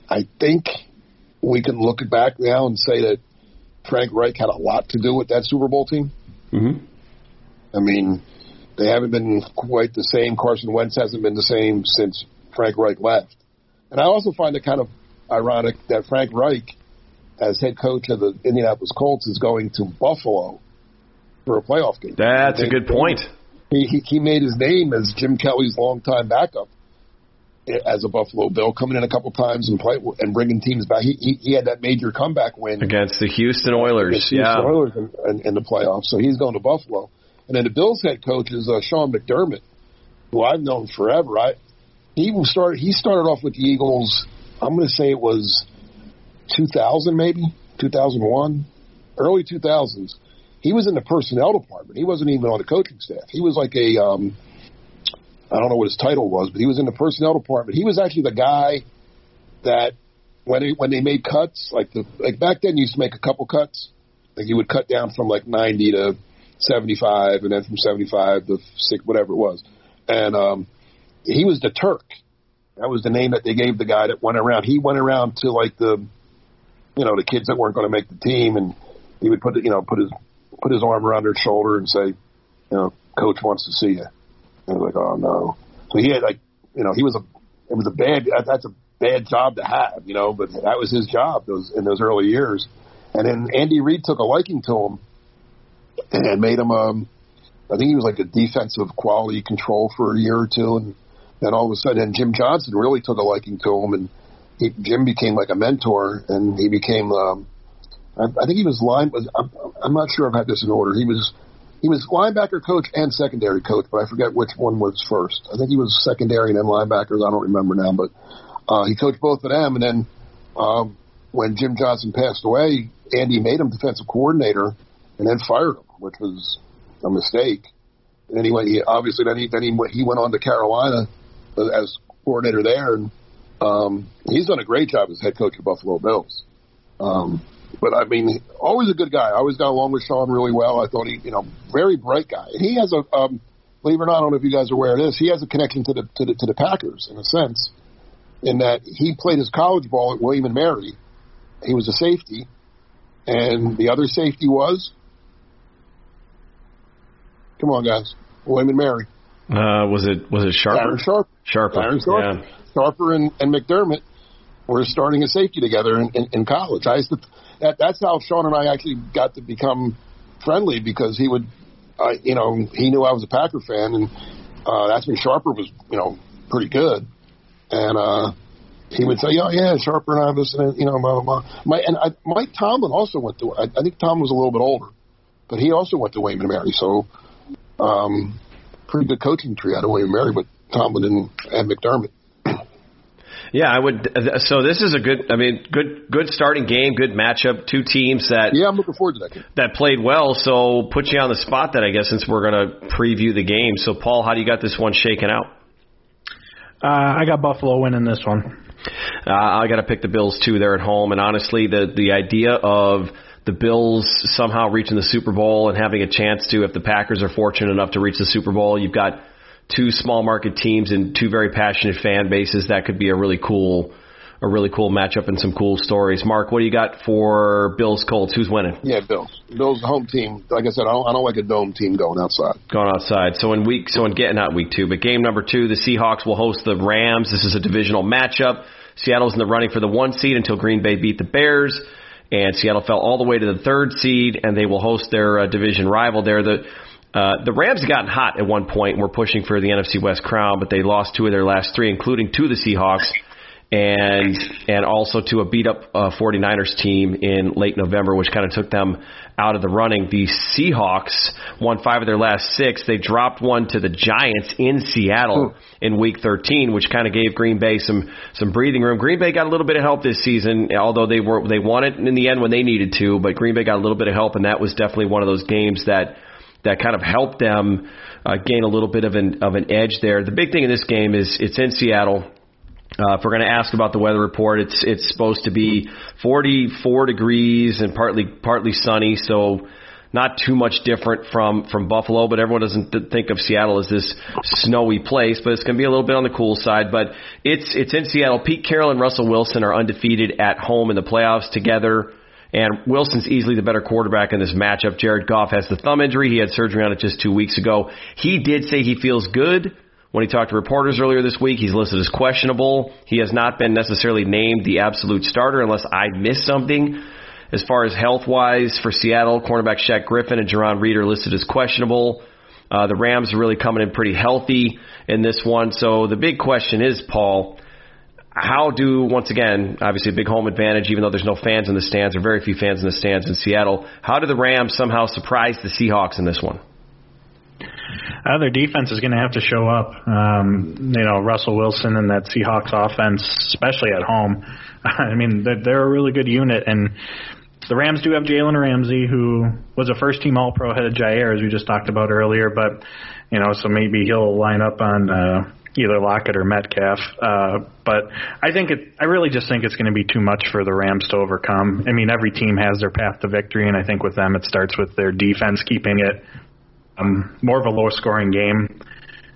Speaker 2: I think we can look back now and say that Frank Reich had a lot to do with that Super Bowl team.
Speaker 1: Mm-hmm.
Speaker 2: I mean, they haven't been quite the same. Carson Wentz hasn't been the same since Frank Reich left. And I also find it kind of ironic that Frank Reich, as head coach of the Indianapolis Colts, is going to Buffalo for a playoff game.
Speaker 1: That's a good point.
Speaker 2: He, he, he made his name as Jim Kelly's longtime backup eh, as a Buffalo Bill, coming in a couple times and play and bringing teams back. He he, he had that major comeback win
Speaker 1: against the Houston Oilers.
Speaker 2: The Houston
Speaker 1: yeah,
Speaker 2: Oilers in, in, in the playoffs. So he's going to Buffalo. And then the Bills head coach is uh, Sean McDermott, who I've known forever. I he started he started off with the Eagles. I'm going to say it was 2000 maybe 2001, early 2000s. He was in the personnel department. He wasn't even on the coaching staff. He was like a um, I don't know what his title was, but he was in the personnel department. He was actually the guy that when they, when they made cuts, like the like back then, you used to make a couple cuts. Like you would cut down from like 90 to 75, and then from 75 to six, whatever it was. And um, he was the Turk. That was the name that they gave the guy that went around. He went around to like the, you know, the kids that weren't going to make the team, and he would put you know put his put his arm around their shoulder and say, you know, coach wants to see you. And I was like, oh no. So he had like, you know, he was a, it was a bad, that's a bad job to have, you know, but that was his job those in those early years. And then Andy Reid took a liking to him and made him, um, I think he was like a defensive quality control for a year or two, and then all of a sudden, Jim Johnson really took a liking to him, and he, Jim became like a mentor, and he became, um, I, I think he was line. Was I'm, I'm not sure I've had this in order. He was he was linebacker coach and secondary coach, but I forget which one was first. I think he was secondary and then linebackers. I don't remember now, but uh, he coached both of them. And then um, when Jim Johnson passed away, Andy made him defensive coordinator and then fired him, which was a mistake. And he obviously, then he then he he went on to Carolina as coordinator there, and um, he's done a great job as head coach of Buffalo Bills. Um, but I mean, always a good guy. I always got along with Sean really well. I thought he, you know, very bright guy, and he has a, um, believe it or not, I don't know if you guys are aware of this. He has a connection to the to the to the Packers in a sense, in that he played his college ball at William and Mary. He was a safety, and the other safety was. Come on, guys, William and Mary.
Speaker 1: Uh, was it was it Sharper?
Speaker 2: Aaron Sharp.
Speaker 1: Sharper.
Speaker 2: Darren Sharper.
Speaker 1: Yeah.
Speaker 2: Sharper and, and McDermott were starting a safety together in, in, in college. I used to, that, that's how Sean and I actually got to become friendly because he would, uh, you know, he knew I was a Packer fan, and uh, that's when Sharper was, you know, pretty good, and uh, he would say, "Oh yeah, Sharper and I listen, you know, blah blah blah." My, and I, Mike Tomlin also went to. I, I think Tom was a little bit older, but he also went to William and Mary, so um, pretty good coaching tree out of William and Mary, but Tomlin and, and McDermott.
Speaker 1: Yeah, I would. So this is a good. I mean, good good starting game, good matchup. Two teams that
Speaker 2: Yeah, I'm looking forward to that game.
Speaker 1: that played well. So put you on the spot. That I guess since we're going to preview the game. So Paul, how do you got this one shaken out?
Speaker 3: Uh, I got Buffalo winning this one.
Speaker 1: Uh, I got to pick the Bills too. They're at home, and honestly, the the idea of the Bills somehow reaching the Super Bowl and having a chance to, if the Packers are fortunate enough to reach the Super Bowl, you've got two small market teams and two very passionate fan bases. That could be a really cool, a really cool matchup and some cool stories. Mark, what do you got for Bills Colts? Who's winning?
Speaker 2: Yeah, Bills. Bills, home team. Like I said, I don't, I don't like a dome team going outside.
Speaker 1: Going outside. So in week, so in getting not week two, but game number two, the Seahawks will host the Rams. This is a divisional matchup. Seattle's in the running for the one seed until Green Bay beat the Bears, and Seattle fell all the way to the third seed, and they will host their uh, division rival there. The uh, the Rams have gotten hot at one point and were pushing for the NFC West crown, but they lost two of their last three, including to the Seahawks and and also to a beat up uh, 49ers team in late November, which kind of took them out of the running. The Seahawks won five of their last six. They dropped one to the Giants in Seattle in Week 13, which kind of gave Green Bay some some breathing room. Green Bay got a little bit of help this season, although they were they won it in the end when they needed to. But Green Bay got a little bit of help, and that was definitely one of those games that that kind of helped them uh, gain a little bit of an of an edge there. The big thing in this game is it's in Seattle. Uh, if we're going to ask about the weather report, it's it's supposed to be 44 degrees and partly partly sunny, so not too much different from from Buffalo. But everyone doesn't th- think of Seattle as this snowy place, but it's going to be a little bit on the cool side. But it's it's in Seattle. Pete Carroll and Russell Wilson are undefeated at home in the playoffs together. And Wilson's easily the better quarterback in this matchup. Jared Goff has the thumb injury. He had surgery on it just two weeks ago. He did say he feels good. When he talked to reporters earlier this week, he's listed as questionable. He has not been necessarily named the absolute starter unless I missed something. As far as health wise for Seattle, cornerback Shaq Griffin and Jarran Reed are listed as questionable. Uh, the Rams are really coming in pretty healthy in this one. So the big question is, Paul, how do, once again, obviously a big home advantage, even though there's no fans in the stands or very few fans in the stands in Seattle, how do the Rams somehow surprise the Seahawks in this one?
Speaker 3: Uh, their defense is going to have to show up. Um, you know, Russell Wilson and that Seahawks offense, especially at home. I mean, they're, they're a really good unit, and the Rams do have Jalen Ramsey, who was a first-team All-Pro ahead of Jaire, as we just talked about earlier. But you know, so maybe he'll line up on uh, either Lockett or Metcalf. Uh, but I think it. I really just think it's going to be too much for the Rams to overcome. I mean, every team has their path to victory, and I think with them, it starts with their defense keeping it um, more of a low scoring game.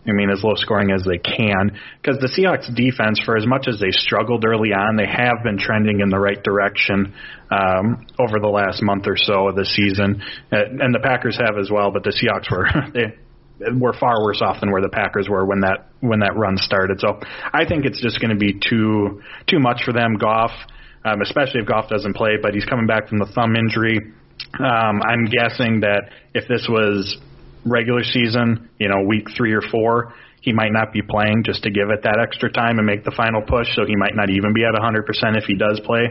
Speaker 3: I mean, as low scoring as they can. Because the Seahawks defense, for as much as they struggled early on, they have been trending in the right direction um, over the last month or so of the season. And the Packers have as well, but the Seahawks were. They, were far worse off than where the Packers were when that when that run started. So I think it's just going to be too too much for them. Goff, um, especially if Goff doesn't play, but he's coming back from the thumb injury. Um, I'm guessing that if this was regular season, you know, week three or four, he might not be playing just to give it that extra time and make the final push. So he might not even be at 100% if he does play.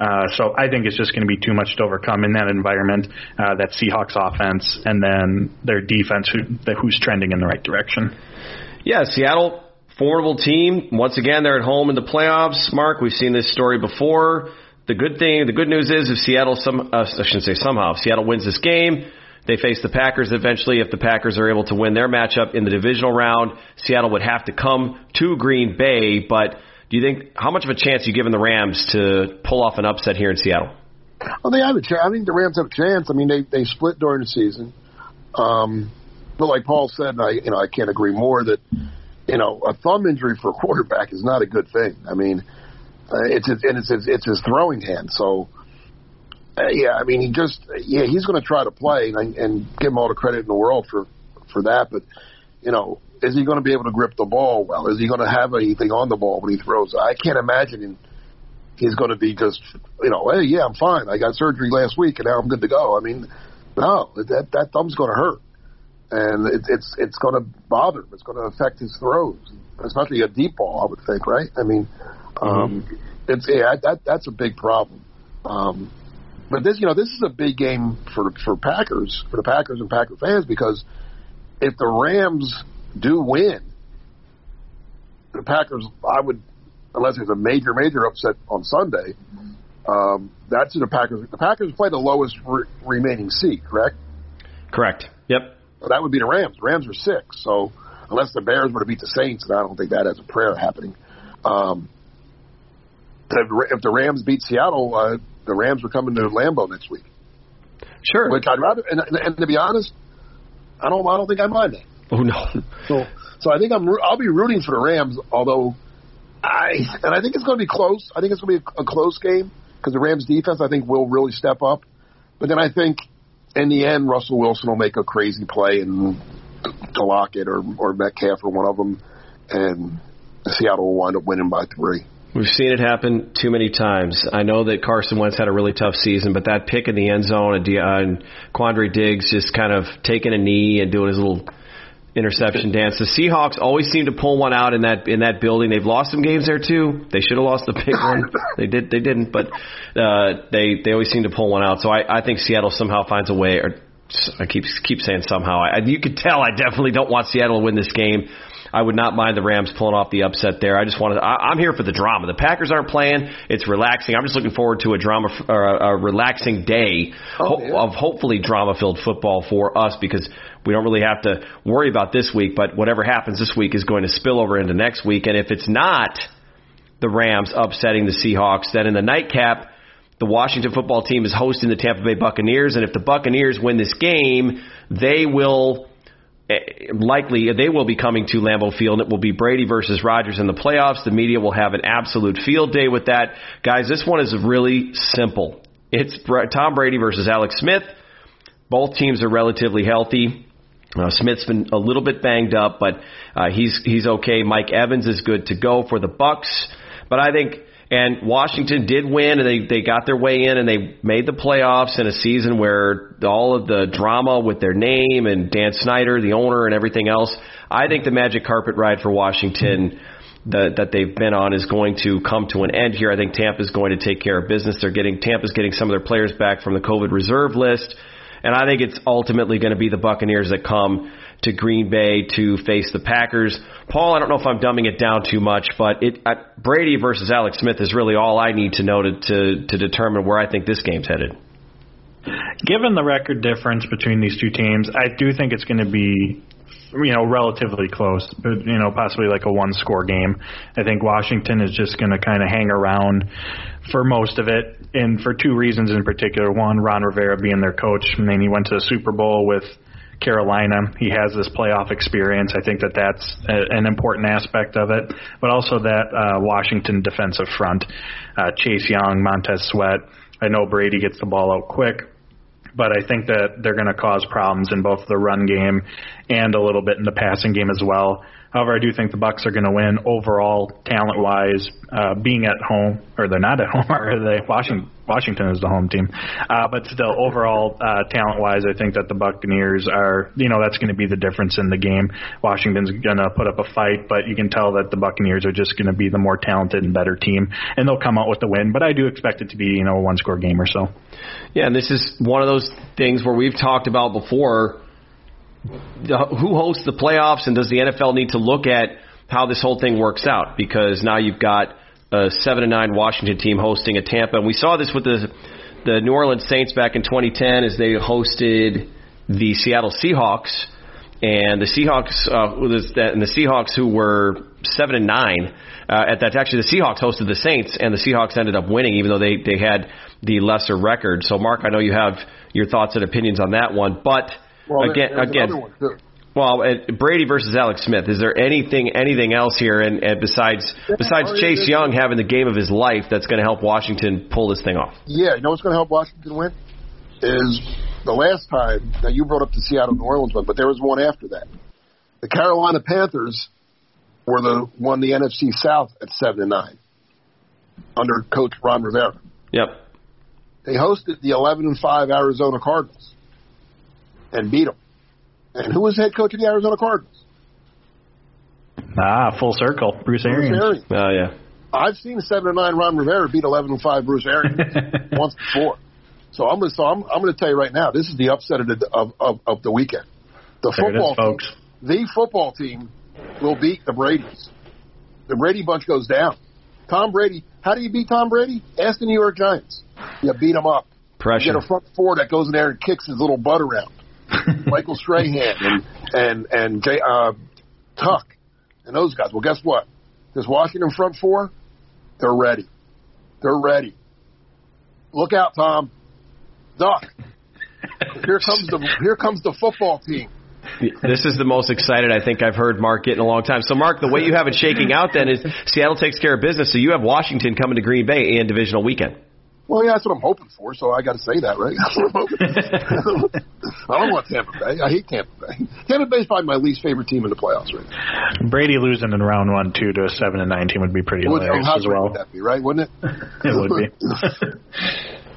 Speaker 3: Uh, so I think it's just going to be too much to overcome in that environment. Uh, that Seahawks offense and then their defense, who, who's trending in the right direction.
Speaker 1: Yeah, Seattle, formidable team. Once again, they're at home in the playoffs. Mark, we've seen this story before. The good thing, the good news is, if Seattle some, uh, I shouldn't say somehow, if Seattle wins this game, they face the Packers eventually. If the Packers are able to win their matchup in the divisional round, Seattle would have to come to Green Bay. But do you think how much of a chance you giving the Rams to pull off an upset here in Seattle?
Speaker 2: Well, they have a chance. I think the Rams have a chance. I mean, they they split during the season. Um, but like Paul said, and I you know I can't agree more that you know a thumb injury for a quarterback is not a good thing. I mean, uh, it's and it's his, it's his throwing hand. So yeah, I mean he just yeah he's going to try to play and, and give him all the credit in the world for for that. But you know, is he going to be able to grip the ball well? Is he going to have anything on the ball when he throws? I can't imagine. Him, he's going to be just, you know, hey, yeah, I'm fine. I got surgery last week and now I'm good to go. I mean, no, that that thumb's going to hurt, and it, it's it's going to bother him. It's going to affect his throws, especially a deep ball. I would think, right? I mean, um, mm-hmm. it's yeah, that that's a big problem. Um, but this, you know, this is a big game for for Packers, for the Packers and Packer fans, because if the Rams do win, the Packers, I would, unless there's a major major upset on Sunday, um, that's in the Packers. The Packers play the lowest re- remaining seed, correct?
Speaker 1: Correct. Yep.
Speaker 2: So that would be the Rams. Rams are six. So unless the Bears were to beat the Saints, and I don't think that has a prayer happening. Um, if the Rams beat Seattle, uh, the Rams are coming to Lambeau next week.
Speaker 1: Sure.
Speaker 2: Which I'd rather, and, and to be honest, I don't, I don't think I mind that.
Speaker 1: Oh no.
Speaker 2: So, so I think I'm, I'll be rooting for the Rams. Although, I and I think it's going to be close. I think it's going to be a, a close game because the Rams defense I think will really step up. But then I think in the end Russell Wilson will make a crazy play and to Lockett or or Metcalf or one of them, and Seattle will wind up winning by three.
Speaker 1: We've seen it happen too many times. I know that Carson Wentz had a really tough season, but that pick in the end zone and Quandre Diggs just kind of taking a knee and doing his little interception dance. The Seahawks always seem to pull one out in that in that building. They've lost some games there too. They should have lost the big one. They did. They didn't, but uh, they they always seem to pull one out. So I, I think Seattle somehow finds a way. Or I keep keep saying somehow. I, you could tell I definitely don't want Seattle to win this game. I would not mind the Rams pulling off the upset there. I just wanted. I, I'm here for the drama. The Packers aren't playing. It's relaxing. I'm just looking forward to a drama or a, a relaxing day
Speaker 2: oh, yeah.
Speaker 1: of hopefully drama-filled football for us because we don't really have to worry about this week. But whatever happens this week is going to spill over into next week. And if it's not the Rams upsetting the Seahawks, then in the nightcap. The Washington football team is hosting the Tampa Bay Buccaneers, and if the Buccaneers win this game, they will likely they will be coming to Lambeau Field. It will be Brady versus Rodgers in the playoffs. The media will have an absolute field day with that. Guys, this one is really simple. It's Tom Brady versus Alex Smith. Both teams are relatively healthy. Uh, Smith's been a little bit banged up, but uh, he's he's okay. Mike Evans is good to go for the Bucks. But I think and Washington did win, and they they got their way in, and they made the playoffs in a season where all of the drama with their name and Dan Snyder, the owner, and everything else. I think the magic carpet ride for Washington that that they've been on is going to come to an end here. I think Tampa's going to take care of business. They're getting Tampa's getting some of their players back from the COVID reserve list, and I think it's ultimately going to be the Buccaneers that come to Green Bay to face the Packers. Paul, I don't know if I'm dumbing it down too much, but it uh, Brady versus Alex Smith is really all I need to know to, to to determine where I think this game's headed.
Speaker 3: Given the record difference between these two teams, I do think it's going to be you know relatively close you know possibly like a one score game i think washington is just going to kind of hang around for most of it and for two reasons in particular one ron rivera being their coach I mean he went to the super bowl with Carolina. He has this playoff experience. I think that that's a, an important aspect of it, but also that uh, Washington defensive front, uh, Chase Young, Montez Sweat. I know Brady gets the ball out quick, but I think that they're going to cause problems in both the run game and a little bit in the passing game as well. However, I do think the Bucks are going to win overall, talent wise. Uh, being at home, or they're not at home, or they Washington Washington is the home team. Uh, but still, overall, uh, talent wise, I think that the Buccaneers are, you know, that's going to be the difference in the game. Washington's going to put up a fight, but you can tell that the Buccaneers are just going to be the more talented and better team, and they'll come out with the win. But I do expect it to be, you know, a one score game or so.
Speaker 1: Yeah, and this is one of those things where we've talked about before who hosts the playoffs and does the NFL need to look at how this whole thing works out? Because now you've got a seven and nine Washington team hosting a Tampa, and we saw this with the the New Orleans Saints back in 2010 as they hosted the Seattle Seahawks. and the Seahawks uh, and the Seahawks who were seven and nine uh, at that. Actually, the Seahawks hosted the Saints, and the Seahawks ended up winning, even though they they had the lesser record. So, Mark, I know you have your thoughts and opinions on that one, but
Speaker 2: Well,
Speaker 1: again,
Speaker 2: there's
Speaker 1: again,
Speaker 2: another one, too.
Speaker 1: well, uh, Brady versus Alex Smith. Is there anything anything else here, and, and besides besides
Speaker 2: oh,
Speaker 1: Chase
Speaker 2: yeah,
Speaker 1: Young having the game of his life, that's going to help Washington pull this thing off?
Speaker 2: Yeah, you know what's going to help Washington win? Is the last time, that you brought up the Seattle New Orleans one, but there was one after that. The Carolina Panthers were the won the NFC South at seven and nine under coach Ron Rivera.
Speaker 1: Yep.
Speaker 2: They hosted the eleven and five Arizona Cardinals and beat them. And who was head coach of the Arizona Cardinals?
Speaker 3: Ah, full circle. Bruce
Speaker 2: Bruce
Speaker 3: Arians.
Speaker 2: Arians.
Speaker 1: Oh yeah.
Speaker 2: I've seen seven and nine Ron Rivera beat eleven and five Bruce Arians once before. So I'm gonna so I'm, I'm gonna tell you right now, this is the upset of the of, of, of the weekend. The
Speaker 3: There it is,
Speaker 2: football
Speaker 3: folks.
Speaker 2: team, the football team will beat the Brady's. The Brady bunch goes down. Tom Brady, how do you beat Tom Brady? Ask the New York Giants. You beat him up.
Speaker 1: Pressure.
Speaker 2: You get a front four that goes in there and kicks his little butt around. Michael Strahan and and and Jay, uh, Tuck and those guys. Well, guess what? This Washington front four, they're ready. They're ready. Look out, Tom. Duck. Here comes the here comes the football team.
Speaker 1: This is the most excited I think I've heard Mark get in a long time. So, Mark, the way you have it shaking out then is Seattle takes care of business. So you have Washington coming to Green Bay in divisional weekend.
Speaker 2: Well, yeah, that's what I'm hoping for. So I got to say that, right? That's what I'm hoping. I don't want Tampa Bay. I hate Tampa Bay. Tampa Bay is probably my least favorite team in the playoffs right now.
Speaker 3: Brady losing in round one, two to a seven and nine team would be pretty
Speaker 2: Would-
Speaker 3: hilarious
Speaker 2: how
Speaker 3: as
Speaker 2: great
Speaker 3: well.
Speaker 2: would that be, right? Wouldn't it?
Speaker 3: It would be.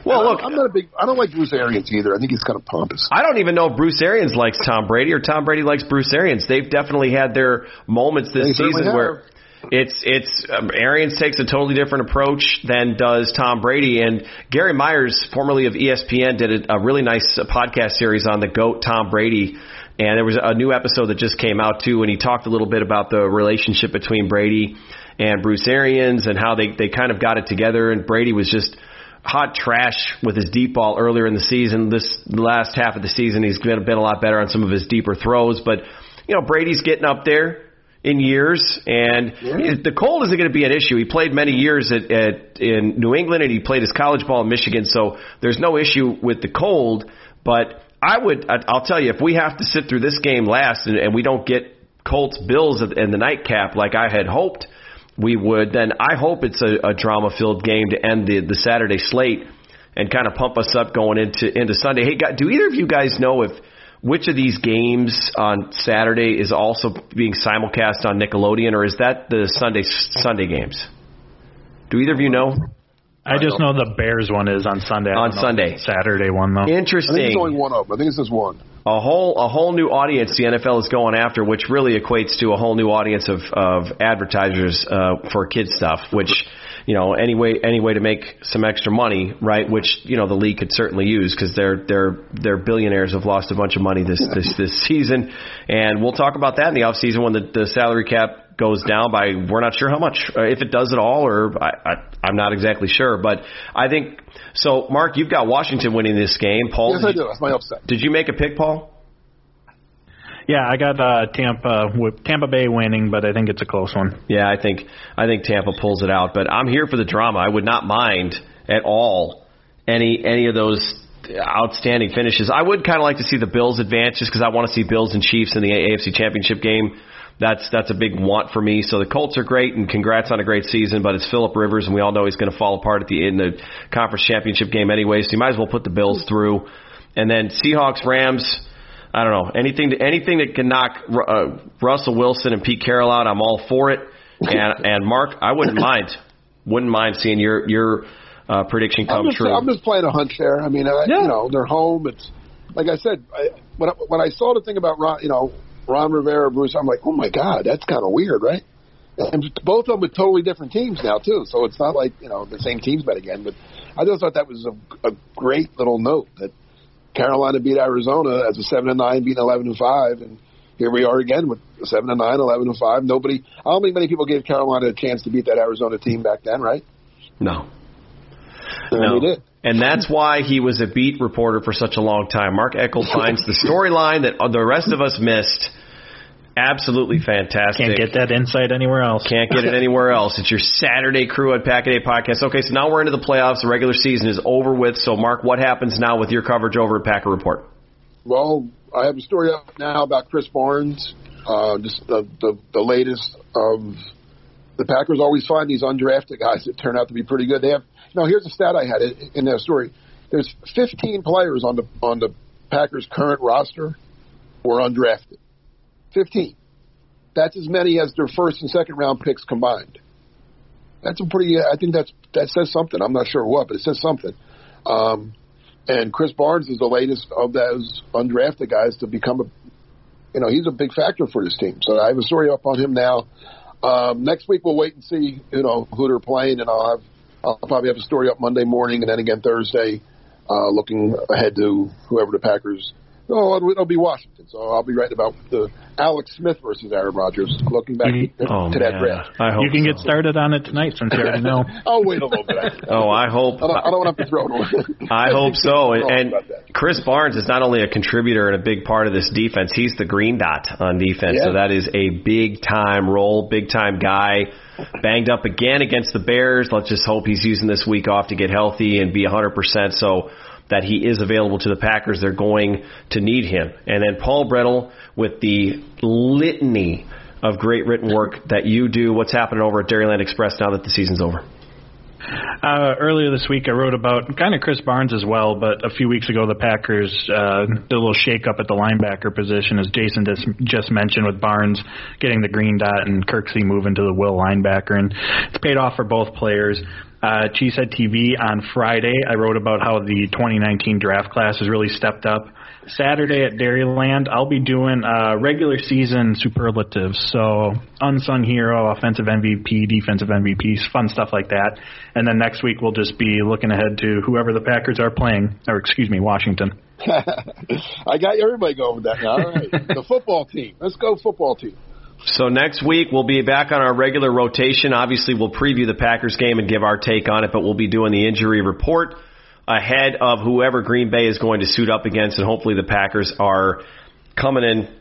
Speaker 1: Well, uh, look,
Speaker 2: I'm not a big. I don't like Bruce Arians either. I think he's kind of pompous.
Speaker 1: I don't even know if Bruce Arians likes Tom Brady or Tom Brady likes Bruce Arians. They've definitely had their moments this
Speaker 2: They
Speaker 1: season where
Speaker 2: have.
Speaker 1: It's it's um, Arians takes a totally different approach than does Tom Brady. And Gary Myers, formerly of ESPN, did a, a really nice uh, podcast series on the goat Tom Brady. And there was a new episode that just came out too, and he talked a little bit about the relationship between Brady and Bruce Arians and how they they kind of got it together. And Brady was just hot trash with his deep ball earlier in the season. This last half of the season, he's been, been a lot better on some of his deeper throws. But you know, Brady's getting up there in years, and the cold isn't going to be an issue. He played many years at, at in New England, and he played his college ball in Michigan, so there's no issue with the cold. But I would, I'll tell you, if we have to sit through this game last, and, and we don't get Colts Bills in the nightcap like I had hoped we would, then I hope it's a, a drama-filled game to end the the Saturday slate and kind of pump us up going into into Sunday. Hey, do either of you guys know if which of these games on Saturday is also being simulcast on Nickelodeon, or is that the Sunday Sunday games? Do either of you know?
Speaker 3: I just know the Bears one is on Sunday.
Speaker 1: On Sunday.
Speaker 3: Saturday one though. Interesting.
Speaker 2: I think it's only one up. I think it's just one.
Speaker 1: a whole a whole new audience the NFL is going after, which really equates to a whole new audience of of advertisers uh, for kids stuff. Which you know any way any way to make some extra money, right? Which you know the league could certainly use because their their their billionaires have lost a bunch of money this this this season, and we'll talk about that in the off season when the, the salary cap goes down by we're not sure how much uh, if it does at all or I, I I'm not exactly sure but I think so Mark you've got Washington winning this game Paul
Speaker 2: Yes,
Speaker 1: did
Speaker 2: I do. That's my upset.
Speaker 1: did you make a pick, Paul?
Speaker 3: Yeah, I got uh, Tampa Tampa Bay winning, but I think it's a close one.
Speaker 1: Yeah, I think I think Tampa pulls it out, but I'm here for the drama. I would not mind at all any any of those outstanding finishes. I would kind of like to see the Bills advance just because I want to see Bills and Chiefs in the AFC Championship game. That's that's a big want for me. So the Colts are great, and congrats on a great season. But it's Philip Rivers, and we all know he's going to fall apart at the in the conference championship game anyway. So you might as well put the Bills through. And then Seahawks, Rams. I don't know anything to, anything that can knock uh, Russell Wilson and Pete Carroll out. I'm all for it. And and Mark, I wouldn't mind wouldn't mind seeing your your uh, prediction
Speaker 2: I'm
Speaker 1: come
Speaker 2: just,
Speaker 1: true.
Speaker 2: I'm just playing a hunch there. I mean, I,
Speaker 3: Yeah.
Speaker 2: you know, they're home. It's like I said I, when I, when I saw the thing about Ron, you know, Ron Rivera, Bruce. I'm like, oh my god, that's kind of weird, right? And both of them with totally different teams now too. So it's not like you know the same teams met again. But I just thought that was a, a great little note that Carolina beat Arizona as a seven and nine, beating eleven and five, and here we are again with seven and nine, eleven and five. Nobody, I don't think many people gave Carolina a chance to beat that Arizona team back then, right?
Speaker 1: No.
Speaker 2: And
Speaker 1: no.
Speaker 2: he did.
Speaker 1: And that's why he was a beat reporter for such a long time. Mark Eckel finds the storyline that the rest of us missed. Absolutely fantastic.
Speaker 3: Can't get that insight anywhere else.
Speaker 1: Can't get it anywhere else. It's your Saturday crew at Pack a Day Podcast. Okay, so now we're into the playoffs. The regular season is over with. So, Mark, what happens now with your coverage over at Packer Report?
Speaker 2: Well, I have a story up now about Krys Barnes. Uh, just the, the the latest of the Packers always find these undrafted guys that turn out to be pretty good. They have now. Here's a stat I had in that story. There's 15 players on the on the Packers current roster were undrafted. 15. That's as many as their first and second round picks combined. That's a pretty. I think that's that says something. I'm not sure what, but it says something. Um, and Krys Barnes is the latest of those undrafted guys to become a. You know, he's a big factor for this team. So I have a story up on him now. Um, next week we'll wait and see. You know who they're playing, and I'll have I'll probably have a story up Monday morning, and then again Thursday, uh, looking ahead to whoever the Packers no, it'll, it'll be Washington. So I'll be writing about the Alex Smith versus Aaron Rodgers. Looking back
Speaker 3: You-
Speaker 2: to,
Speaker 1: oh,
Speaker 2: to that draft.
Speaker 1: I hope
Speaker 3: You can
Speaker 1: so.
Speaker 3: get started on it tonight since you already know.
Speaker 2: I'll wait a little bit.
Speaker 1: Oh, I hope.
Speaker 2: I don't, I don't want to have to throw it away.
Speaker 1: I hope so. And,
Speaker 2: Wrong
Speaker 1: and
Speaker 2: about that.
Speaker 1: Krys Barnes is not only a contributor and a big part of this defense, he's the green dot on defense. So that is a big time role, big time guy. Banged up again against the Bears. Let's just hope he's using this week off to get healthy and be 100% so that he is available to the Packers. They're going to need him. And then Paul Bretl with the litany of great written work that you do. What's happening over at Dairyland Express now that the season's over?
Speaker 3: Uh, earlier this week, I wrote about kind of Krys Barnes as well, but a few weeks ago, the Packers uh, did a little shake-up at the linebacker position, as Jason just, just mentioned, with Barnes getting the green dot and Kirksey moving to the will linebacker, and it's paid off for both players. Uh, Cheesehead TV on Friday, I wrote about how the 2019 draft class has really stepped up. Saturday at Dairyland, I'll be doing uh, regular season superlatives. So unsung hero, offensive MVP, defensive MVP, fun stuff like that. And then next week we'll just be looking ahead to whoever the Packers are playing, or excuse me, Washington.
Speaker 2: I got everybody going with that now. All right, the football team. Let's go football team.
Speaker 1: So next week we'll be back on our regular rotation. Obviously, we'll preview the Packers game and give our take on it, but we'll be doing the injury report ahead of whoever Green Bay is going to suit up against, and hopefully the Packers are coming in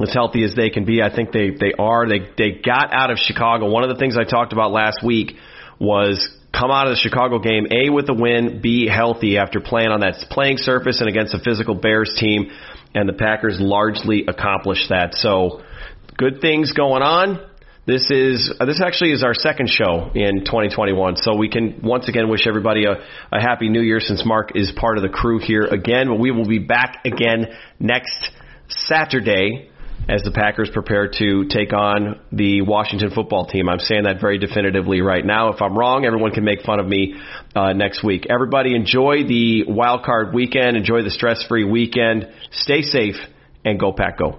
Speaker 1: as healthy as they can be. I think they they are. They they got out of Chicago. One of the things I talked about last week was come out of the Chicago game A with a win, B healthy after playing on that playing surface and against a physical Bears team, and the Packers largely accomplished that. So good things going on. This is uh, this actually is our second show in 2021, so we can once again wish everybody a, a happy New Year since Mark is part of the crew here again. But we will be back again next Saturday as the Packers prepare to take on the Washington football team. I'm saying that very definitively right now. If I'm wrong, everyone can make fun of me uh, next week. Everybody enjoy the wild card weekend. Enjoy the stress-free weekend. Stay safe and go Pack Go.